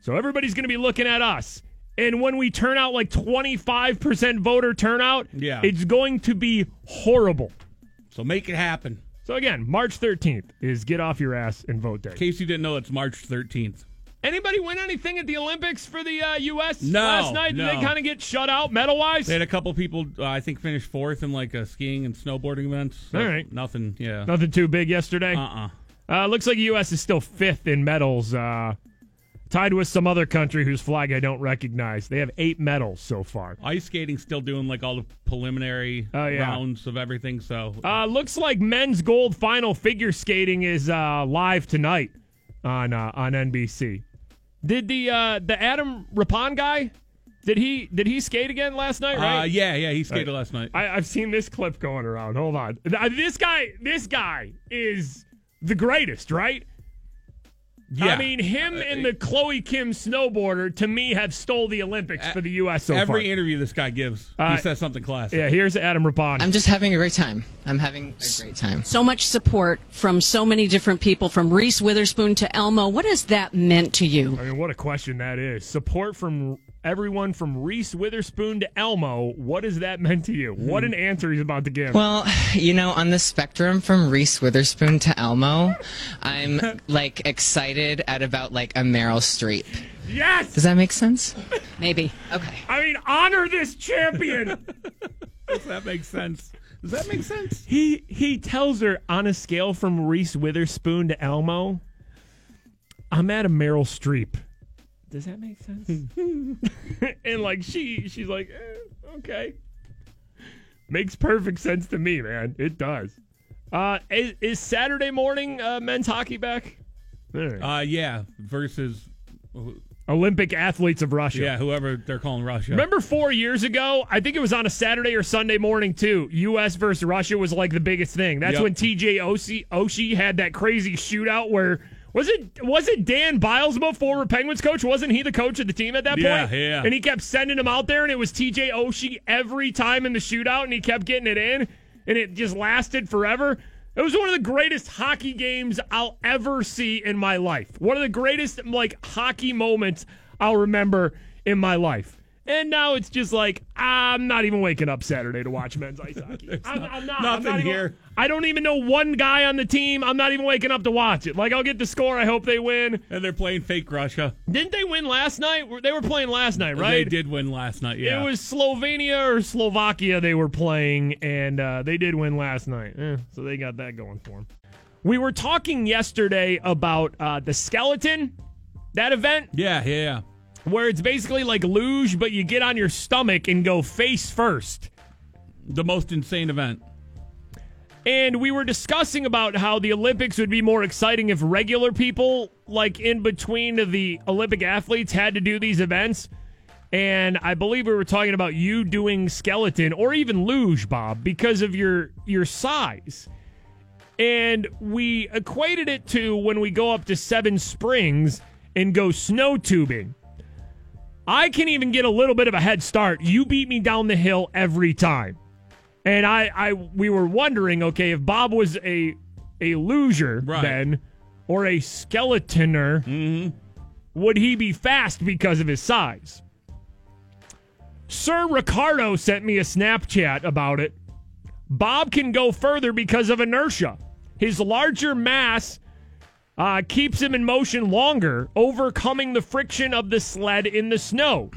So, everybody's going to be looking at us. And when we turn out like 25% voter turnout, Yeah. it's going to be horrible. So make it happen. So, again, March 13th is Get Off Your Ass and Vote Day. In case you didn't know, it's March 13th. Anybody win anything at the Olympics for the uh, U.S. No, last night? Did no. they kind of get shut out medal wise? They had a couple people, uh, I think, finish fourth in like a skiing and snowboarding events. So All right. Nothing, yeah. Nothing too big yesterday. Uh-uh. Uh, looks like U.S. is still fifth in medals, uh, tied with some other country whose flag I don't recognize. They have eight medals so far. Ice skating still doing like all the preliminary Oh, yeah. rounds of everything. So Uh, looks like men's gold final figure skating is uh, live tonight on uh, on NBC. Did the uh, the Adam Rippon guy? Did he did he skate again last night? Right? uh, yeah, yeah, he skated Right. last night. I, I've seen this clip going around. Hold on. Uh, This guy, this guy is the greatest, right? I mean, him and the Chloe Kim snowboarder to me have stole the Olympics for the U.S. so Every far. interview this guy gives, Uh, he says something classic. Yeah, here's Adam Rippon. I'm just having a great time. I'm having a great time. So much support from so many different people, from Reese Witherspoon to Elmo. What has that meant to you? I mean, what a question that is. Support from everyone from Reese Witherspoon to Elmo. What has that meant to you? What hmm. an answer he's about to give. Well, you know, on the spectrum from Reese Witherspoon to Elmo, I'm <laughs> like excited at about like a Meryl Streep. yes! Does that make sense? <laughs> Maybe. Okay. I mean, honor this champion. <laughs> Does that make sense? Does that make sense? he he tells her on a scale from Reese Witherspoon to Elmo, I'm at a Meryl Streep. Does that make sense? <laughs> and like she she's like, eh, okay. Makes perfect sense to me, man. It does. Uh, is, is Saturday morning uh, men's hockey back? All right. Uh, yeah, versus Olympic athletes of Russia. yeah, whoever they're calling Russia. Remember four years ago? I think it was on a Saturday or Sunday morning too. U.S. versus Russia was like the biggest thing. That's Yep. when T.J. Oshie, Oshie had that crazy shootout where was it was it Dan Bylsma, former Penguins coach? Wasn't he the coach of the team at that Yeah, point? yeah. And he kept sending him out there, and it was T.J. Oshie every time in the shootout, and he kept getting it in, and it just lasted forever. It was one of the greatest hockey games I'll ever see in my life. One of the greatest like hockey moments I'll remember in my life. And now it's just like I'm not even waking up Saturday to watch men's ice hockey. <laughs> I'm, I'm not. I'm nothing not even- here. I don't even know one guy on the team. I'm not even waking up to watch it. Like I'll get the score. I hope they win. and they're playing fake Russia. Didn't they win last night? They were playing last night, right? They did win last night. Yeah, It was Slovenia or Slovakia they were playing, and uh, they did win last night. Eh, so they got that going for them. We were talking yesterday about uh, the skeleton, that event Yeah, yeah, yeah. Where it's basically like luge, but you get on your stomach and go face first. The most insane event. And we were discussing about how the Olympics would be more exciting if regular people, like in between the Olympic athletes, had to do these events. And I believe we were talking about you doing skeleton or even luge, Bob, because of your your size. And we equated it to when we go up to Seven Springs and go snow tubing. I can even get a little bit of a head start. You beat me down the hill every time. And I, I we were wondering, okay, if Bob was a a loser Right. then or a skeletoner, mm-hmm. would he be fast because of his size? Sir Ricardo sent me a Snapchat about it. Bob can go further because of inertia. His larger mass uh, keeps him in motion longer, overcoming the friction of the sled in the snow.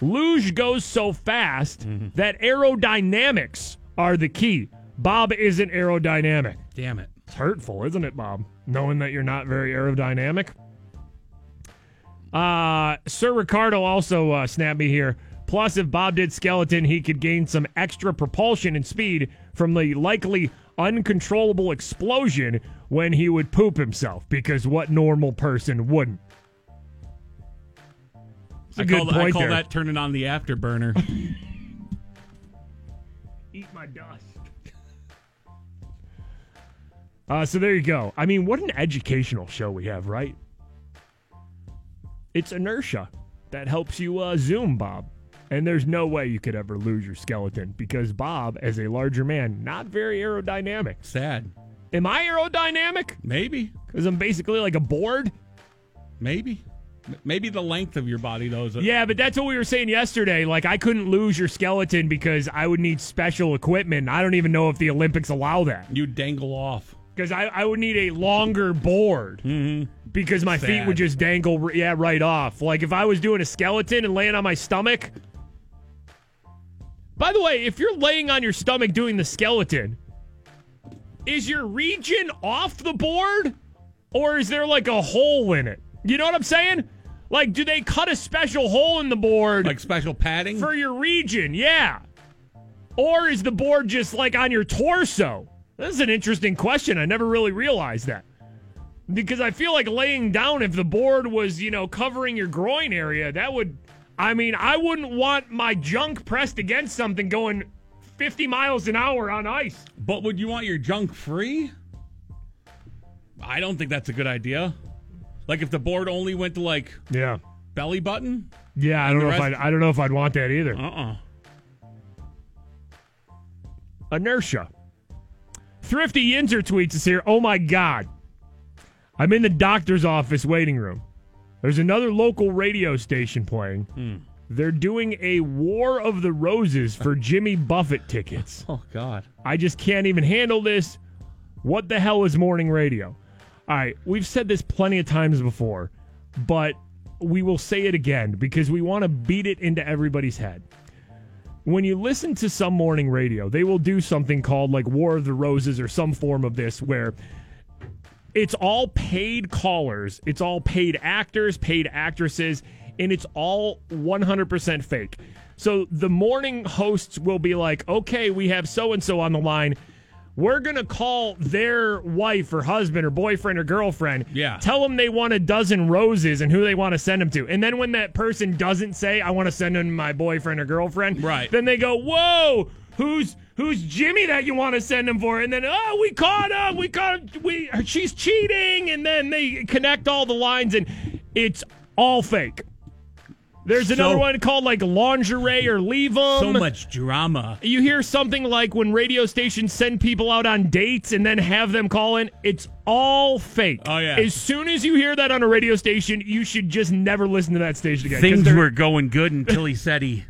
Luge goes so fast that aerodynamics are the key. Bob isn't aerodynamic. Damn it. It's hurtful, isn't it, Bob? Knowing that you're not very aerodynamic. Uh, Sir Ricardo also uh, snapped me here. Plus, if Bob did skeleton, he could gain some extra propulsion and speed from the likely uncontrollable explosion when he would poop himself. Because what normal person wouldn't? It's I call, point I call that turning on the afterburner. <laughs> Eat my dust. Uh, so there you go. I mean, what an educational show we have, right? It's inertia. that helps you uh, zoom, Bob. And there's no way you could ever lose your skeleton because Bob, as a larger man, not very aerodynamic. Sad. Am I aerodynamic? Maybe. Because I'm basically like a board? Maybe. Maybe the length of your body, though. Is a- Yeah, but that's what we were saying yesterday. Like, I couldn't lose your skeleton because I would need special equipment. I don't even know if the Olympics allow that. You dangle off. Because I, I would need a longer board. Mm-hmm. Because my feet would just dangle, yeah, right off. Like, if I was doing a skeleton and laying on my stomach. By the way, if you're laying on your stomach doing the skeleton, is your region off the board? Or is there like a hole in it? You know what I'm saying? Like, do they cut a special hole in the board? Like special padding? for your region, yeah. Or is the board just like on your torso? This is an interesting question. I never really realized that. Because I feel like laying down, if the board was, you know, covering your groin area, that would, I mean, I wouldn't want my junk pressed against something going 50 miles an hour on ice. But would you want your junk free? I don't think that's a good idea. Like if the board only went to like Yeah. belly button? Yeah, I don't know the if I'd, I don't know if I'd want that either. Uh-uh. inertia. Thrifty Yinzer tweets us here. Oh my God. I'm in the doctor's office waiting room. There's another local radio station playing. Hmm. They're doing a War of the Roses for Jimmy Buffett tickets. <laughs> Oh God. I just can't even handle this. What the hell is morning radio? All right, we've said this plenty of times before, but we will say it again because we want to beat it into everybody's head. When you listen to some morning radio, they will do something called like War of the Roses or some form of this where it's all paid callers, it's all paid actors, paid actresses, and it's all 100% fake. So the morning hosts will be like, okay, we have so and so on the line. We're going to call their wife or husband or boyfriend or girlfriend. Yeah. Tell them they want a dozen roses and who they want to send them to. And then when that person doesn't say, I want to send them my boyfriend or girlfriend, Right. then they go, whoa, who's who's Jimmy that you want to send him for? And then, oh, we caught him. We caught him. We, she's cheating. And then they connect all the lines and it's all fake. There's So- another one called like lingerie or leave 'em. So much drama. You hear something like when radio stations send people out on dates and then have them call in, it's all fake. Oh, yeah. As soon as you hear that on a radio station, you should just never listen to that station again. Things were going good until he said he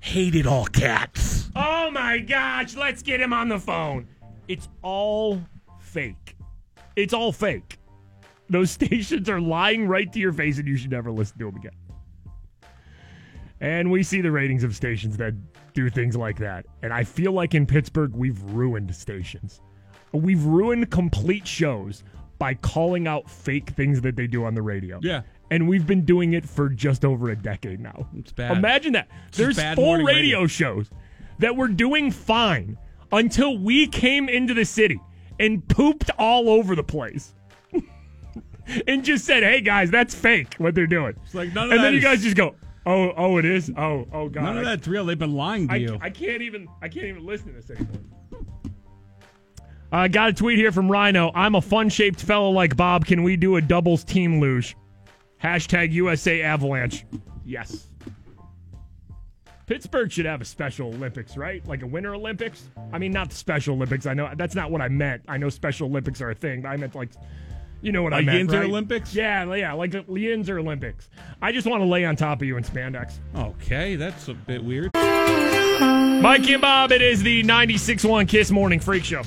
hated all cats. Oh my gosh, let's get him on the phone. It's all fake. It's all fake. Those <laughs> stations are lying right to your face, and you should never listen to them again. And we see the ratings of stations that do things like that. And I feel like in Pittsburgh, we've ruined stations. We've ruined complete shows by calling out fake things that they do on the radio. Yeah. And we've been doing it for just over a decade now. It's bad. Imagine that. It's There's four radio, radio. shows that were doing fine until we came into the city and pooped all over the place. <laughs> and just said, "Hey guys, that's fake what they're doing." It's like none of and then you guys just go, "Oh, oh, it is. Oh, oh god." None of that's real. They've been lying to I, you. I can't even I can't even listen to this anymore. I got a tweet here from Rhino. I'm a fun shaped fellow like Bob. Can we do a doubles team luge? Hashtag USA Avalanche. Yes. Pittsburgh should have a Special Olympics, right? Like a Winter Olympics? I mean, not the Special Olympics. I know that's not what I meant. I know Special Olympics are a thing. but I meant like, you know what I Like meant. Yinzer right? Olympics? Yeah, yeah, like the Yinzer Olympics. I just want to lay on top of you in spandex. Okay, that's a bit weird. Mikey and Bob, it is the 96.1 Kiss Morning Freak Show.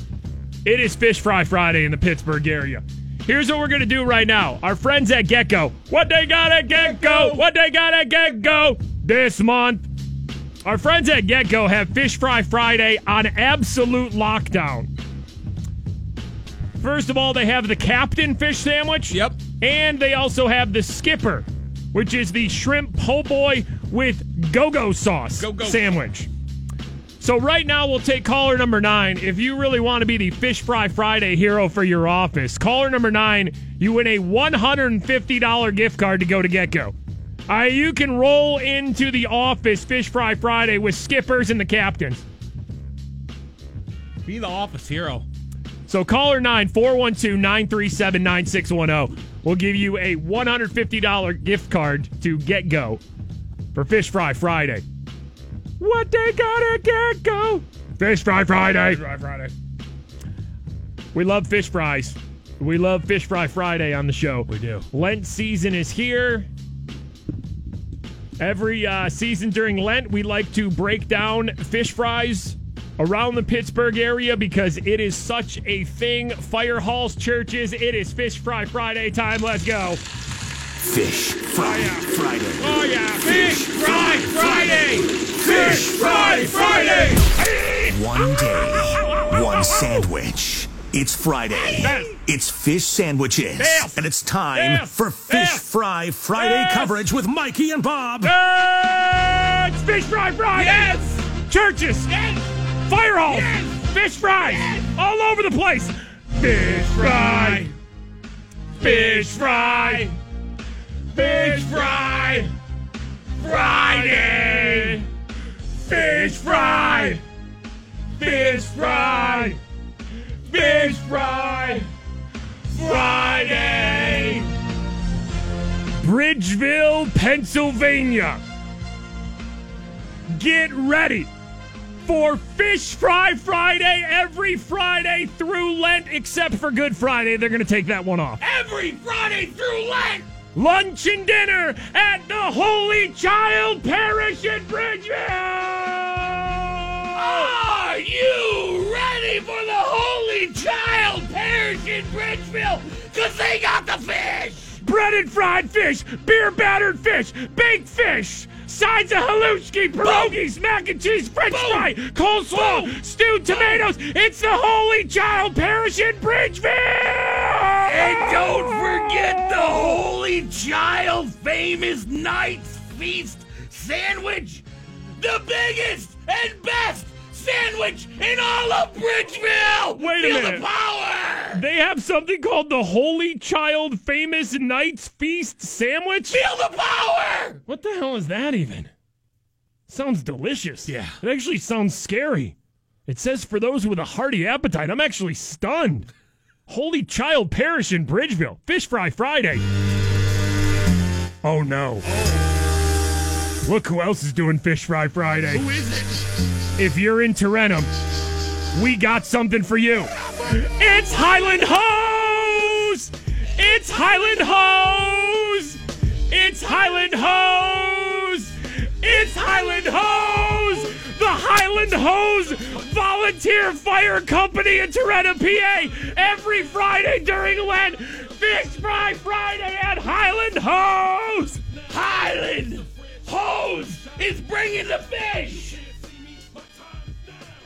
It is Fish Fry Friday in the Pittsburgh area. Here's what we're going to do right now. Our friends at GetGo, what they got at GetGo, what they got at GetGo this month. Our friends at GetGo have Fish Fry Friday on absolute lockdown. First of all, they have the Captain Fish Sandwich. Yep. And they also have the Skipper, which is the shrimp po' boy with go-go sauce Go-go. sandwich. So right now we'll take caller number nine. If you really want to be the Fish Fry Friday hero for your office, caller number nine, you win a $150 gift card to go to GetGo. All right, you can roll into the office Fish Fry Friday with skippers and the captains. Be the office hero. So caller 9 412 937 9610. will give you a $150 gift card to Get Go for Fish Fry Friday. What they gotta get go? Fish Fry Friday. Fish Fry Friday. We love fish fries. We love Fish Fry Friday on the show. We do. Lent season is here. Every uh, season during Lent, we like to break down fish fries around the Pittsburgh area because it is such a thing. Fire halls, churches, it is Fish Fry Friday time. Let's go. Fish Fry oh, Friday. Oh, yeah. Fish Fry Friday! Fish Fry Friday! One day, one sandwich. It's Friday. It's fish sandwiches. And it's time for Fish Fry Friday coverage with Mikey and Bob. It's Fish Fry Friday. Yes! Churches. Yes! Fire halls. Yes! Fish fries. All over the place. Fish fry. Fish fry. Fish fry. Friday. Fish fry. Fish fry. Fish fry. Friday. Bridgeville, Pennsylvania. Get ready for Fish Fry Friday every Friday through Lent, except for Good Friday. They're going to take that one off. Every Friday through Lent! Lunch and dinner at the Holy Child Parish in Bridgeville. Are you ready for the Holy Child Parish in Bridgeville? Because they got the fish! Breaded fried fish, beer battered fish, baked fish, sides of halushki, pierogies, mac and cheese, french fry, coleslaw, stewed tomatoes. It's the Holy Child Parish in Bridgeville! And don't forget the Holy Child famous Knight's Feast sandwich! The biggest and best sandwich in all of Bridgeville! Wait a Feel minute. the power! They have something called the Holy Child Famous Knight's Feast Sandwich? Feel the power! What the hell is that even? Sounds delicious. Yeah. It actually sounds scary. It says for those with a hearty appetite. I'm actually stunned. Holy Child Parish in Bridgeville. Fish Fry Friday. Oh no. Look who else is doing Fish Fry Friday. Who is it? If you're in Tarentum, we got something for you. It's Highland Hose! It's Highland Hose! It's Highland Hose! It's Highland Hose! The Highland Hose Volunteer Fire Company in Tarentum, PA, every Friday during Lent. Fish Fry Friday at Highland Hose! Highland Hose is bringing the fish!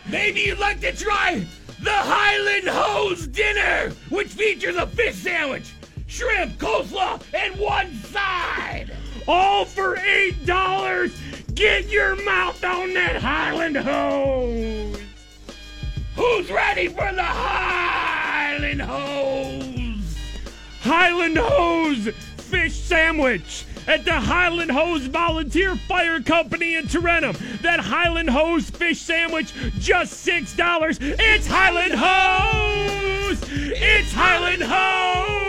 Maybe you'd like to try the Highland Hose dinner, which features a fish sandwich, shrimp, coleslaw, and one side! All for eight dollars. Get your mouth on that Highland hose. Who's ready for the Highland Hose? Highland hose fish sandwich at the Highland Hose Volunteer Fire Company in Tarentum. That Highland Hose fish sandwich just six dollars. It's Highland Hose. It's Highland Hose.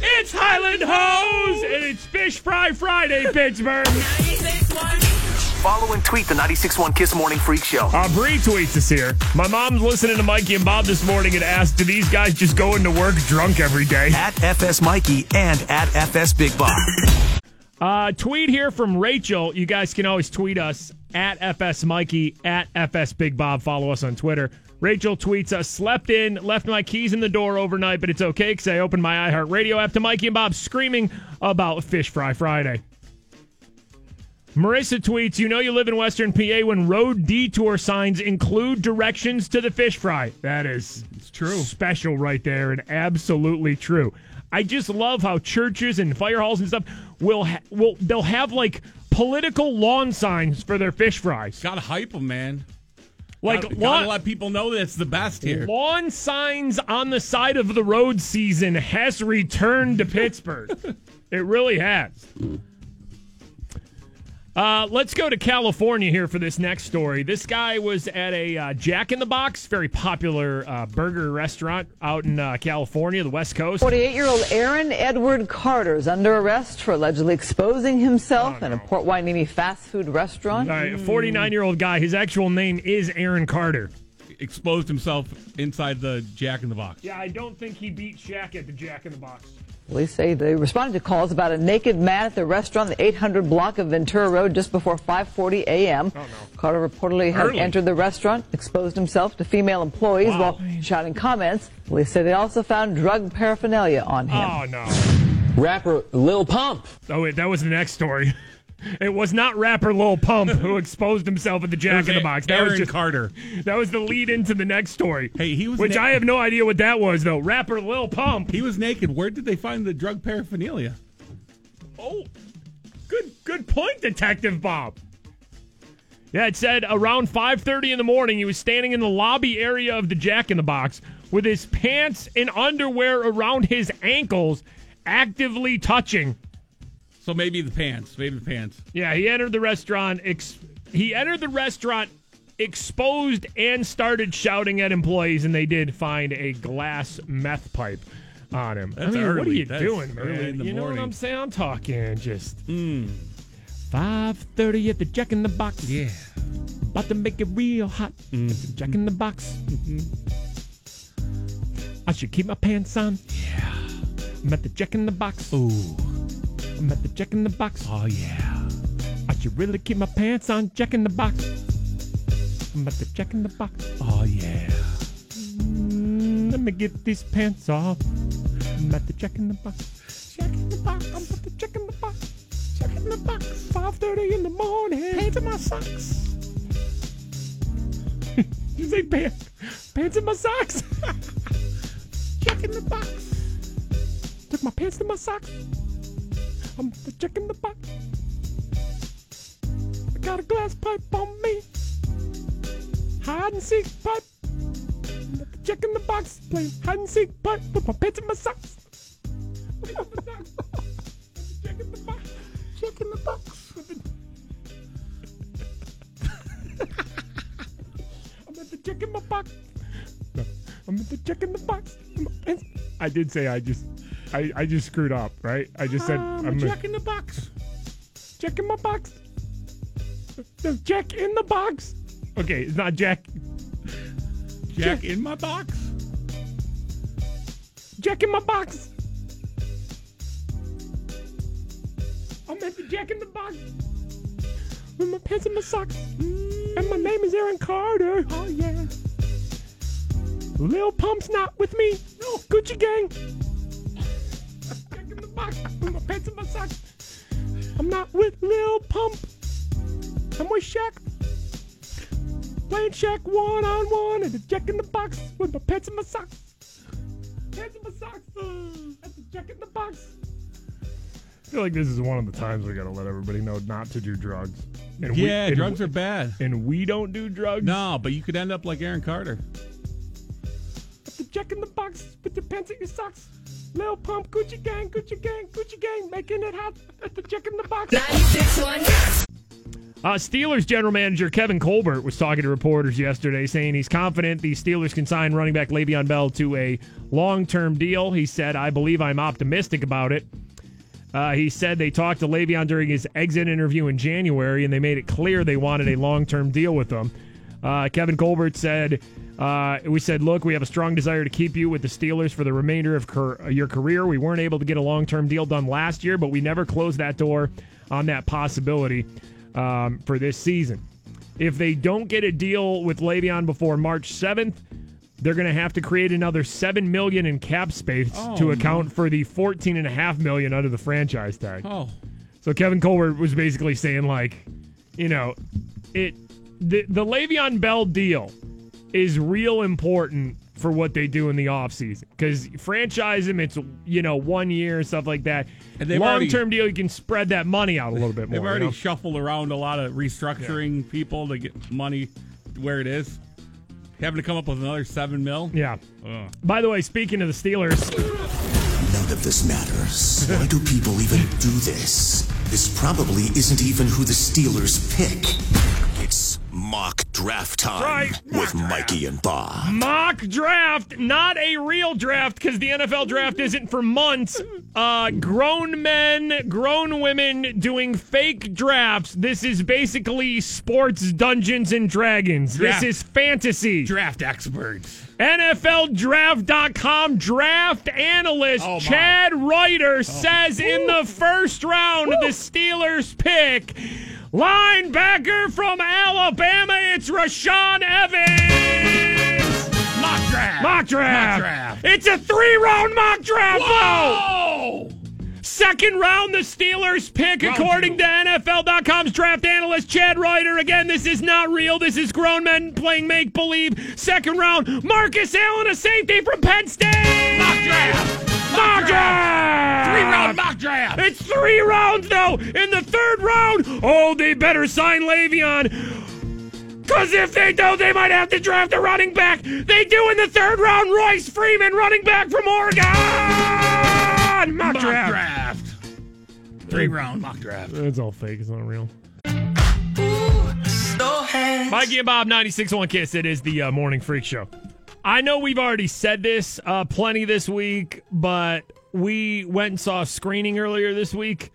It's Highland Hose, and it's Fish Fry Friday, Pittsburgh. Follow and tweet the 96.1 Kiss Morning Freak Show. Uh, Bree tweets us here. My mom's listening to Mikey and Bob this morning and asked, do these guys just go into work drunk every day? At FS Mikey and at FS Big Bob. Uh, tweet here from Rachel. You guys can always tweet us at FS Mikey, at FS Big Bob. Follow us on Twitter. Rachel tweets us, slept in, left my keys in the door overnight, but it's okay because I opened my iHeartRadio app to Mikey and Bob screaming about Fish Fry Friday. Marissa tweets, you know you live in Western PA when road detour signs include directions to the fish fry. That is It's true. special right there and absolutely true. I just love how churches and fire halls and stuff will ha- will they'll have like political lawn signs for their fish fries. Gotta hype them, man. Like gotta, lawn, gotta let people know that it's the best here. lawn signs on the side of the road season has returned to Pittsburgh. <laughs> it really has. Uh, let's go to California here for this next story. This guy was at a uh, Jack in the Box, very popular uh, burger restaurant out in uh, California, the West Coast. 48 year old Aaron Edward Carter is under arrest for allegedly exposing himself in a Port Hueneme fast food restaurant. All right, 49 year old guy. His actual name is Aaron Carter. Exposed himself inside the Jack in the Box. Yeah, I don't think he beat Shaq at the Jack in the Box. Police say they responded to calls about a naked man at the restaurant, the 800 block of Ventura Road, just before 5:40 a.m. Carter reportedly had Early. entered the restaurant, exposed himself to female employees while shouting comments. Police say they also found drug paraphernalia on him. Oh no. Rapper Lil Pump. Oh wait, that was the next story. <laughs> It was not rapper Lil Pump who <laughs> exposed himself at the Jack in the Box. That Aaron was just Carter. That was the lead into the next story. Hey, he was which na- I have no idea what that was though. Rapper Lil Pump. He was naked. Where did they find the drug paraphernalia? Oh, good good point, Detective Bob. Yeah, it said around 5:30 in the morning he was standing in the lobby area of the Jack in the Box with his pants and underwear around his ankles, actively touching. So maybe the pants. Maybe the pants. Yeah, he entered the restaurant. Ex- he entered the restaurant exposed and started shouting at employees, and they did find a glass meth pipe on him. That's I mean, what are you That's doing, early in the you know what. I'm saying? I'm talking just Hmm. five thirty at the Jack in the Box. Yeah, about to make it real hot. Mm. At the Jack in the Box. I should keep my pants on. Yeah. I'm at the Jack in the Box. Ooh. I'm at the Jack in the Box. Oh yeah. I should really keep my pants on. Jack in the Box. I'm at the Jack in the Box. Oh yeah. Mm, let me get these pants off. I'm at the Jack in the Box. Jack in the Box. I'm at the Jack in the Box. Jack in the Box. 5:30 in the morning. Pants in my socks. <laughs> you say pants? Pants in my socks. <laughs> Jack in the Box. Took my pants to my socks. I'm the Jack in the Box. I got a glass pipe on me. Hide and seek pipe. I'm the Jack in the Box playing hide and seek pipe with my pants in my socks. With my socks. Jack in the Box. In the Box. I'm at the Jack in my box. No, I'm at the Jack in the Box. I did say I just, I, I just screwed up, right? I just said um, I'm I'm Jack in the Box. Jack in my box. No, Jack in the box. Okay, it's not Jack. Jack in my box. Jack in my box. I'm at the Jack in the box. With my pants and my socks. And my name is Aaron Carter. Oh, yeah. Lil Pump's not with me. No, Gucci Gang. Jack in the box. With my pants and my socks. I'm not with Lil Pump. I'm with Shaq. Playing Shaq one on one at the Jack in the Box with my pants and my socks. Pants and my socks uh, at the Jack in the Box. I feel like this is one of the times we gotta let everybody know not to do drugs. And yeah, and drugs we- are bad. And we don't do drugs. No, but you could end up like Aaron Carter. The Jack in the Box with your pants and your socks. Lil Pump, Gucci Gang, Gucci Gang, Gucci Gang, making it hot at the Jack in the Box. 96.1. Uh, Steelers general manager Kevin Colbert was talking to reporters yesterday, saying he's confident the Steelers can sign running back Le'Veon Bell to a long-term deal. He said, "I believe I'm optimistic about it." Uh, he said they talked to Le'Veon during his exit interview in January, and they made it clear they wanted a long-term deal with him. Uh, Kevin Colbert said, uh, "We said, look, we have a strong desire to keep you with the Steelers for the remainder of car- your career. We weren't able to get a long-term deal done last year, but we never closed that door on that possibility um, for this season. If they don't get a deal with Le'Veon before March 7th." They're going to have to create another seven million in cap space Oh, to account for the fourteen and a half million under the franchise tag. Oh. So Kevin Colbert was basically saying like, you know, it the the Le'Veon Bell deal is real important for what they do in the offseason because franchise him it's you know one year and stuff like that. And long term deal, you can spread that money out a little bit more. They've you already know? shuffled around a lot of restructuring people to get money where it is. Having to come up with another seven mil. Yeah. Ugh. By the way, speaking of the Steelers, None of this matters. Why do people even do this? This probably isn't even who the Steelers pick. It's mock draft time right. with Mikey and Bob. Mock draft, not a real draft because the NFL draft isn't for months. Uh, grown men, grown women doing fake drafts. This is basically sports Dungeons and Dragons. Draft. This is fantasy. Draft experts. NFLDraft.com draft analyst Oh, my. Chad Reuter says in the first round, the Steelers pick linebacker from Alabama. It's Rashaan Evans. Mock draft. Mock draft. Mock draft. It's a three round mock draft. Whoa! Second round, the Steelers pick, according to NFL.com's draft analyst Chad Reuter. Again, this is not real. This is grown men playing make believe. Second round, Marcus Allen, a safety from Penn State. Mock draft. Mock draft. Three round mock draft. It's three rounds, though. In the third round, oh, they better sign Le'Veon. Because if they don't, they might have to draft a running back. They do in the third round. Royce Freeman, running back from Oregon. Mock, Mock draft. draft. Three round mock draft. It's all fake. It's not real. Ooh, Mikey and Bob, 96.1 Kiss. It is the uh, Morning Freak Show. I know we've already said this uh, plenty this week, but we went and saw a screening earlier this week.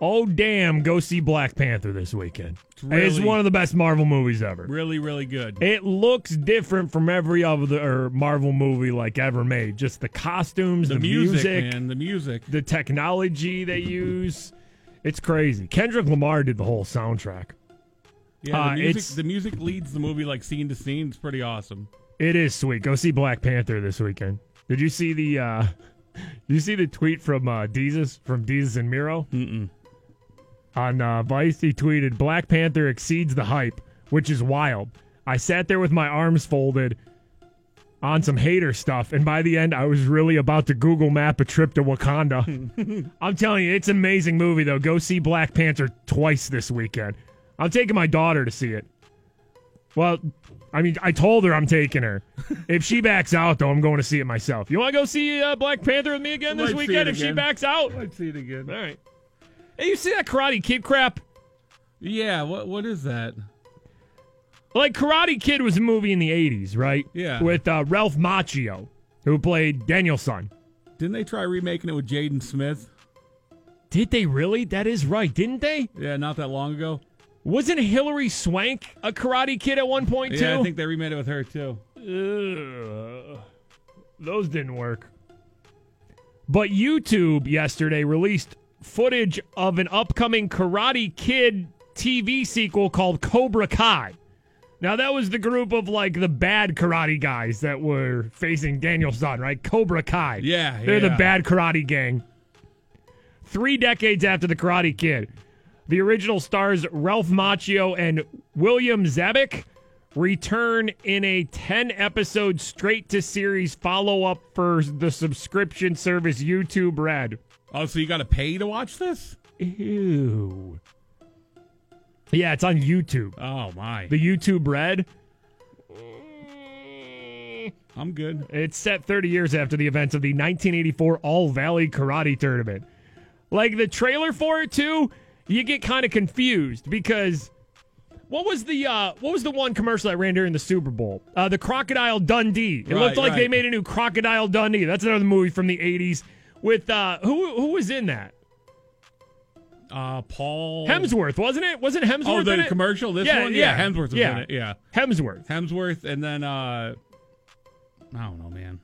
Oh, damn, go see Black Panther this weekend. It's, really- one of the best Marvel movies ever. Really, really good. It looks different from every other Marvel movie like ever made. Just the costumes, the, The music, man. The music. the technology they use. It's crazy. Kendrick Lamar did the whole soundtrack. Yeah, Uh, the music, it's- the music leads the movie like scene to scene. It's pretty awesome. It is sweet. Go see Black Panther this weekend. Did you see the uh <laughs> you see the tweet from uh Desus from Desus and Mero? Mm-mm. On uh, Vice, he tweeted, Black Panther exceeds the hype, which is wild. I sat there with my arms folded on some hater stuff, and by the end, I was really about to Google map a trip to Wakanda. <laughs> I'm telling you, it's an amazing movie, though. Go see Black Panther twice this weekend. I'm taking my daughter to see it. Well, I mean, I told her I'm taking her. If she backs out, though, I'm going to see it myself. You want to go see uh, Black Panther with me again this weekend if she backs out? I'd see it again. All right. Hey, you see that Karate Kid crap? Yeah. What What is that? Like Karate Kid was a movie in the '80s, right? Yeah. With uh, Ralph Macchio, who played Daniel-san. Didn't they try remaking it with Jaden Smith? Did they really? That is right, didn't they? Yeah, not that long ago. Wasn't Hilary Swank a Karate Kid at one point Yeah, too? I think they remade it with her too. Ugh. those didn't work. But YouTube yesterday released footage of an upcoming Karate Kid TV sequel called Cobra Kai. Now that was the group of like the bad karate guys that were facing Daniel-san, right? Cobra Kai. Yeah, They're the bad karate gang. Three decades after the Karate Kid, the original stars Ralph Macchio and William Zabka return in a 10 episode straight to series follow up for the subscription service YouTube Red. Oh, so you got to pay to watch this? Ew. Yeah, it's on YouTube. Oh my! The YouTube Red. I'm good. It's set 30 years after the events of the 1984 All Valley Karate Tournament. Like the trailer for it too, you get kind of confused because what was the uh, what was the one commercial that ran during the Super Bowl? Uh, the Crocodile Dundee. It Right, looked like they made a new Crocodile Dundee. That's another movie from the 80s with uh, who who was in that? Uh, Paul Hemsworth, wasn't it? Wasn't Hemsworth Oh, the commercial. This yeah, one, yeah, Hemsworth was yeah. in it. Yeah, Hemsworth. Hemsworth, and then uh, I don't know, man.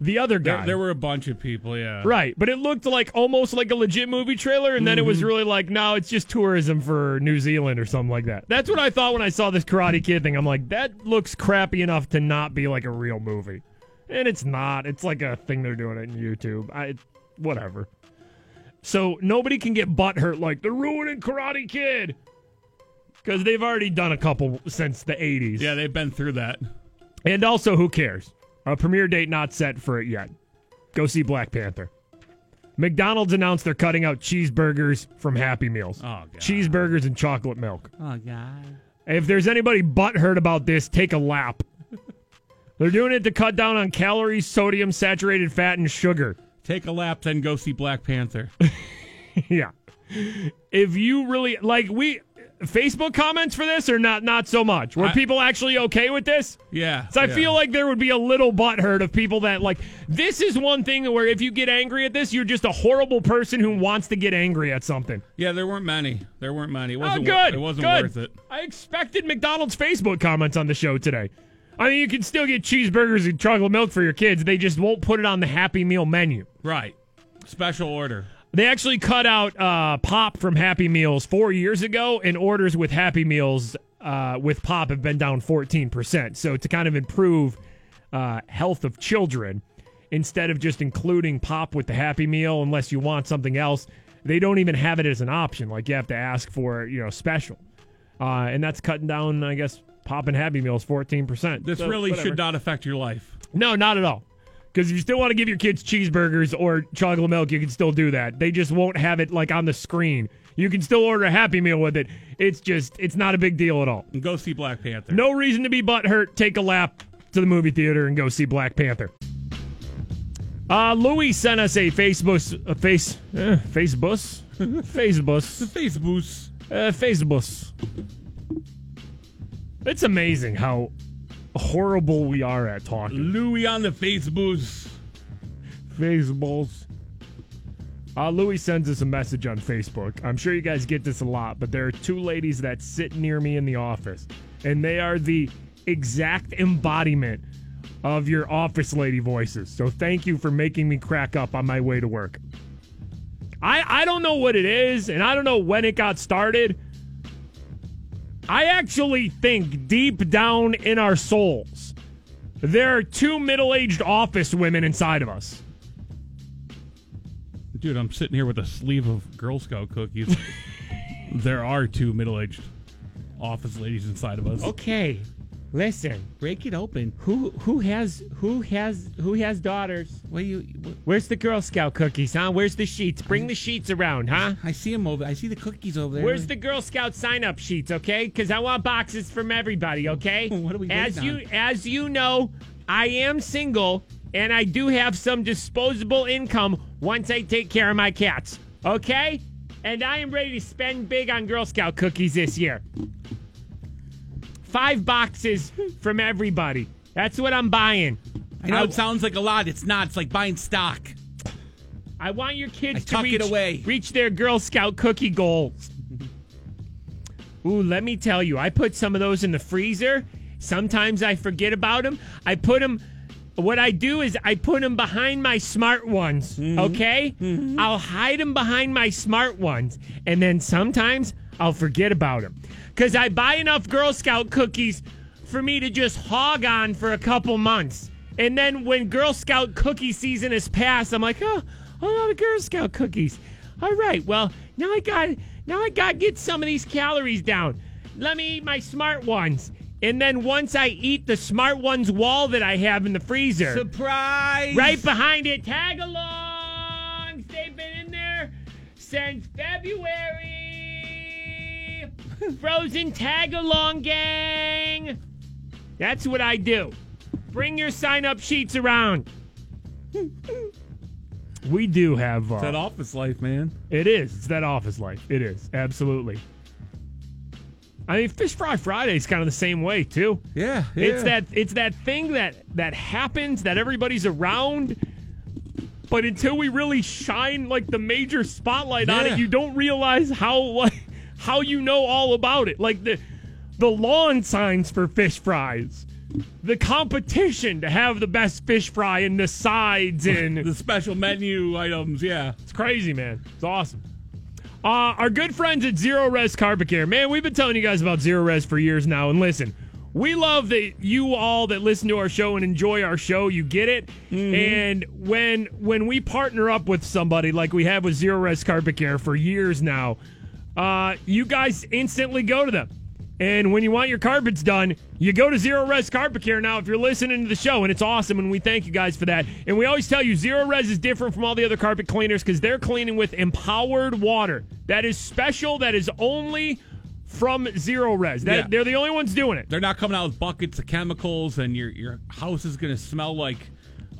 The other guy. there were a bunch of people. Yeah, Right, but it looked like almost like a legit movie trailer, and then it Mm-hmm. was really like, no, it's just tourism for New Zealand or something like that. That's what I thought when I saw this Karate Kid thing. I'm like, that looks crappy enough to not be like a real movie, and it's not. It's like a thing they're doing it in YouTube. I, whatever. So nobody can get butt hurt like they're ruining Karate Kid because they've already done a couple since the 80s. Yeah, they've been through that. And also, who cares? A premiere date not set for it yet. Go see Black Panther. McDonald's announced they're cutting out cheeseburgers from Happy Meals. Oh, God. Cheeseburgers and chocolate milk. Oh God. If there's anybody butthurt about this, take a lap. they're doing it to cut down on calories, sodium, saturated fat, and sugar. Take a lap, then go see Black Panther. <laughs> yeah. if you really like we Facebook comments for this or not not so much. Were I- people actually okay with this? Yeah. So I yeah. feel like there would be a little butthurt of people that like this is one thing where if you get angry at this, you're just a horrible person who wants to get angry at something. Yeah, there weren't many. There weren't many. It Oh, wasn't. good. It wasn't good. worth it. I expected McDonald's Facebook comments on the show today. I mean, you can still get cheeseburgers and chocolate milk for your kids. They just won't put it on the Happy Meal menu. Right. Special order. They actually cut out uh, pop from Happy Meals four years ago, and orders with Happy Meals uh, with pop have been down 14%. So, to kind of improve uh, health of children, instead of just including pop with the Happy Meal, unless you want something else, they don't even have it as an option. Like, you have to ask for, you know, special. Uh, and that's cutting down, I guess, pop and Happy Meals 14%. This So, really whatever. should not affect your life. No, not at all. Because if you still want to give your kids cheeseburgers or chocolate milk, you can still do that. They just won't have it like on the screen. You can still order a Happy Meal with it. It's just, it's not a big deal at all. Go see Black Panther. No reason to be butthurt. Take a lap to the movie theater and go see Black Panther. Uh, Louis sent us a Facebook, a face, eh, Facebook, <laughs> Facebook, Facebook, uh, Facebook. It's amazing how horrible we are at talking. Louis on the Facebooks. Faceballs. Uh, Louis sends us a message on Facebook. I'm sure you guys get this a lot, but there are two ladies that sit near me in the office, and they are the exact embodiment of your office lady voices. So thank you for making me crack up on my way to work. I, I don't know what it is, and I don't know when it got started. I actually think deep down in our souls, there are two middle aged office women inside of us. Dude, I'm sitting here with a sleeve of Girl Scout cookies. <laughs> there are two middle-aged office ladies inside of us. Okay, listen. Break it open. Who who has who has who has daughters? What you? Where's the Girl Scout cookies, huh? Where's the sheets? Bring the sheets around, huh? I see them over. I see the cookies over there. Where's the Girl Scout sign up sheets, okay? Because I want boxes from everybody, okay? <laughs> What are we As you as you know, I am single and I do have some disposable income once I take care of my cats. Okay? And I am ready to spend big on Girl Scout cookies this year. Five boxes from everybody. That's what I'm buying. I know it sounds like a lot. It's not. It's like buying stock. I want your kids I to tuck reach, it away. reach their Girl Scout cookie goals. Ooh, let me tell you, I put some of those in the freezer. Sometimes I forget about them. I put them. What I do is I put them behind my smart ones. Mm-hmm. Okay, I'll hide them behind my smart ones, and then sometimes I'll forget about them because I buy enough Girl Scout cookies for me to just hog on for a couple months. And then when Girl Scout cookie season is past, I'm like, oh, a lot of Girl Scout cookies. All right, well now I got now I got to get some of these calories down. Let me eat my smart ones. And then once I eat the smart ones wall that I have in the freezer, Surprise! right behind it, tag along. They've been in there since February. <laughs> Frozen tag along gang. That's what I do. Bring your sign up sheets around. <laughs> we do have. Uh, It's that office life, man. it is. It's that office life. It is. Absolutely. I mean, Fish Fry Friday is kind of the same way too. Yeah, It's that it's that thing that that happens that everybody's around, but until we really shine like the major spotlight on it, you don't realize how like how you know all about it. Like the the lawn signs for fish fries. The competition to have the best fish fry and the sides <laughs> and the special menu items. Yeah, it's crazy, man. It's awesome. Uh, our good friends at Zerorez Carpet Care, man, we've been telling you guys about Zerorez for years now. And listen, we love that you all that listen to our show and enjoy our show, you get it. And when when we partner up with somebody like we have with Zerorez Carpet Care for years now, uh, you guys instantly go to them. And when you want your carpets done, you go to Zerorez Carpet Care now if you're listening to the show, and it's awesome, and we thank you guys for that. And we always tell you Zerorez is different from all the other carpet cleaners because they're cleaning with empowered water. That is special, that is only from Zerorez. That, Yeah. They're the only ones doing it. They're not coming out with buckets of chemicals, and your your house is gonna smell like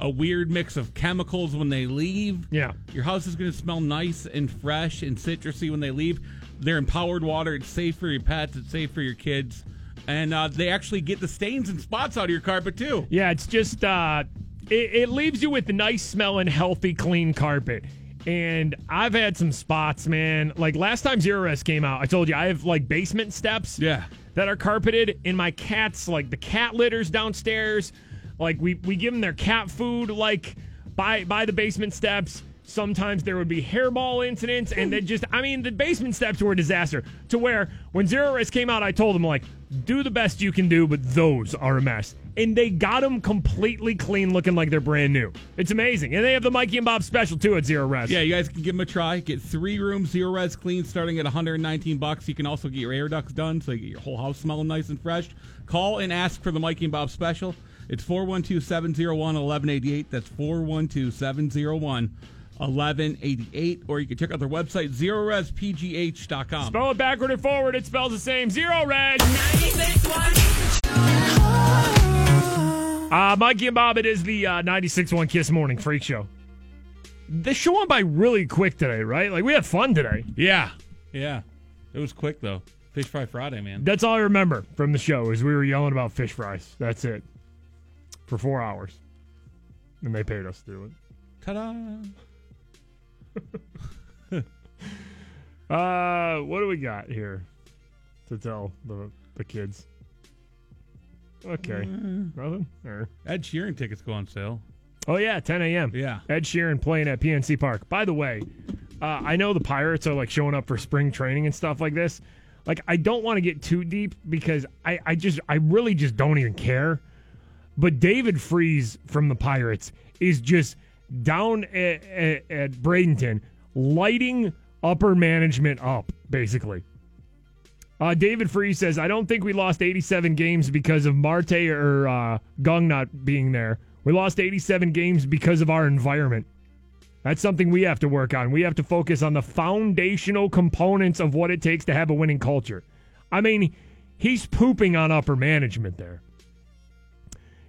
a weird mix of chemicals when they leave. Yeah. Your house is going to smell nice and fresh and citrusy when they leave. They're empowered water. It's safe for your pets. It's safe for your kids. And uh, they actually get the stains and spots out of your carpet, too. Yeah, it's just uh, it, it leaves you with nice smelling, healthy, clean carpet. And I've had some spots, man. Like last time Zerorez came out, I told you I have like basement steps. Yeah. That are carpeted, and my cats like the cat litters downstairs. Like we we give them their cat food like by by the basement steps. Sometimes there would be hairball incidents, and then just I mean the basement steps were a disaster. To where when Zerorez came out, I told them like, do the best you can do, but those are a mess. And they got them completely clean, looking like they're brand new. It's amazing, and they have the Mikey and Bob special too at Zerorez. Yeah, you guys can give them a try. Get three rooms, Zerorez clean, starting at 119 bucks. You can also get your air ducts done, so you get your whole house smelling nice and fresh. Call and ask for the Mikey and Bob special. It's 412-701-1188. That's 412-701 1188 or you can check out their website zerorezpgh.com Spell it backward and forward. It spells the same. Zerorez. Uh, Mikey and Bob, it is the uh, 96.1 Kiss Morning Freak Show. The show went by really quick today, right? Like, we had fun today. yeah yeah it was quick though fish fry friday man That's all I remember from the show is we were yelling about fish fries. That's it. For four hours. And they paid us to do it. ta-da <laughs> Uh, what do we got here to tell the, the kids? Okay. Mm. Nothing? Or- ed sheeran tickets go on sale Oh yeah, 10 a.m. Yeah. Ed Sheeran playing at PNC Park. By the way, uh, I know the Pirates are like showing up for spring training and stuff like this. Like, I don't want to get too deep because I, I just, I really just don't even care. But David Freese from the Pirates is just down at, at, at Bradenton lighting upper management up, basically. Uh, David Freese says, I don't think we lost 87 games because of Marte or uh, Kang not being there. We lost 87 games because of our environment. That's something we have to work on. We have to focus on the foundational components of what it takes to have a winning culture. I mean, he's pooping on upper management there.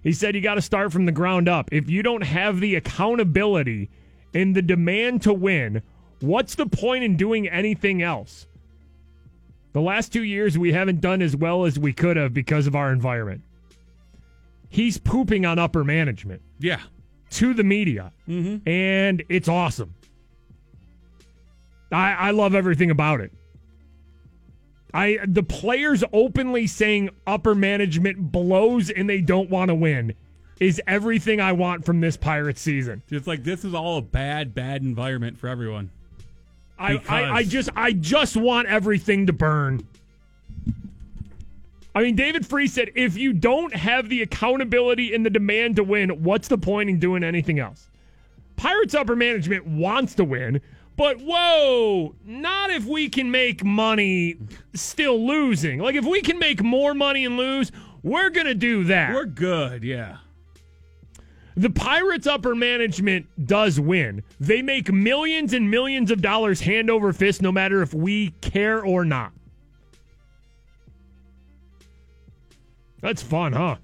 He said you got to start from the ground up. If you don't have the accountability and the demand to win, what's the point in doing anything else? The last two years, we haven't done as well as we could have because of our environment. He's pooping on upper management yeah to the media, mm-hmm. and it's awesome. I, I love everything about it. I the players openly saying upper management blows and they don't want to win is everything I want from this Pirates season. it's like this is all a bad bad environment for everyone I, I, I just I just want everything to burn. I mean, David Freese said, if you don't have the accountability and the demand to win, what's the point in doing anything else? Pirates upper management wants to win, but whoa, not if we can make money still losing. Like if we can make more money and lose, we're gonna do that. we're good yeah The Pirates upper management does win. They make millions and millions of dollars hand over fist no matter if we care or not. That's fun, huh?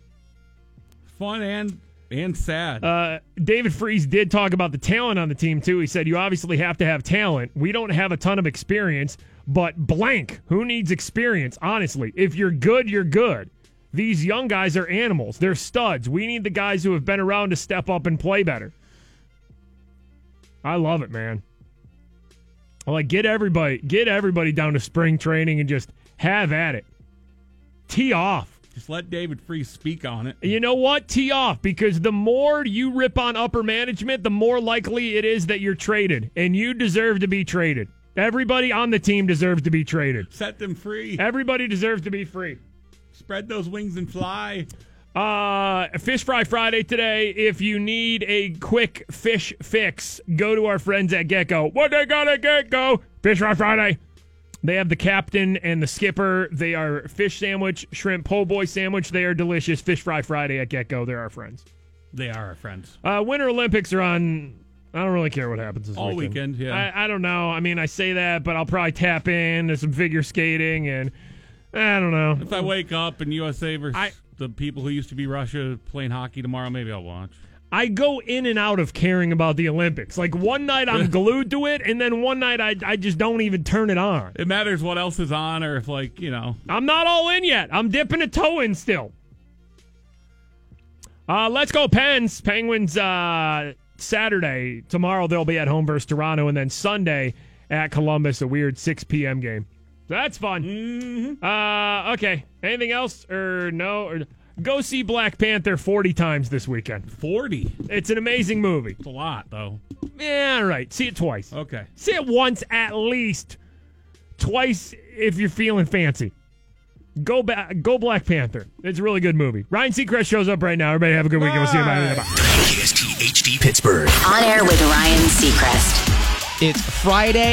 fun and and sad Uh, David Freese did talk about the talent on the team, too. He said, You obviously have to have talent. We don't have a ton of experience, but blank. Who needs experience? Honestly, if you're good, you're good. These young guys are animals. They're studs. We need the guys who have been around to step up and play better. I love it, man. Like get everybody get everybody down to spring training and just have at it. Tee off. Just let david freese speak on it You know what? Tee off because the more you rip on upper management, the more likely it is that you're traded, and you deserve to be traded. Everybody on the team deserves to be traded. set them free Everybody deserves to be free. spread those wings and fly Uh, Fish Fry Friday today. If you need a quick fish fix, go to our friends at GetGo. What they got at GetGo? Fish Fry Friday. They have the captain and the skipper. They are fish sandwich, shrimp po' boy sandwich. They are delicious. Fish Fry Friday at GetGo. They're our friends. they are our friends Uh, Winter Olympics are on. I don't really care what happens this All weekend. weekend, yeah. I, I don't know. I mean, I say that, but I'll probably tap in to some figure skating and I don't know. if i wake up and usa versus the people who used to be russia playing hockey tomorrow maybe i'll watch I go in and out of caring about the Olympics. Like one night I'm <laughs> glued to it, and then one night I, I just don't even turn it on. It matters what else is on, or if like you know. I'm not all in yet. I'm dipping a toe in still. Uh, let's go Pens. Penguins uh, Saturday. Tomorrow they'll be at home versus Toronto, and then Sunday at Columbus, a weird 6 p.m. game. That's fun. Mm-hmm. Uh, okay. Anything else or no? Or, go see Black Panther 40 times this weekend. 40. It's an amazing movie. It's a lot though. Yeah, all right. See it twice. Okay. See it once at least. Twice if you're feeling fancy. Go back. Go Black Panther. It's a really good movie. Ryan Seacrest shows up right now. Everybody have a good weekend. We'll see you. Bye. Bye. KST HD Pittsburgh. On air with Ryan Seacrest. It's Friday.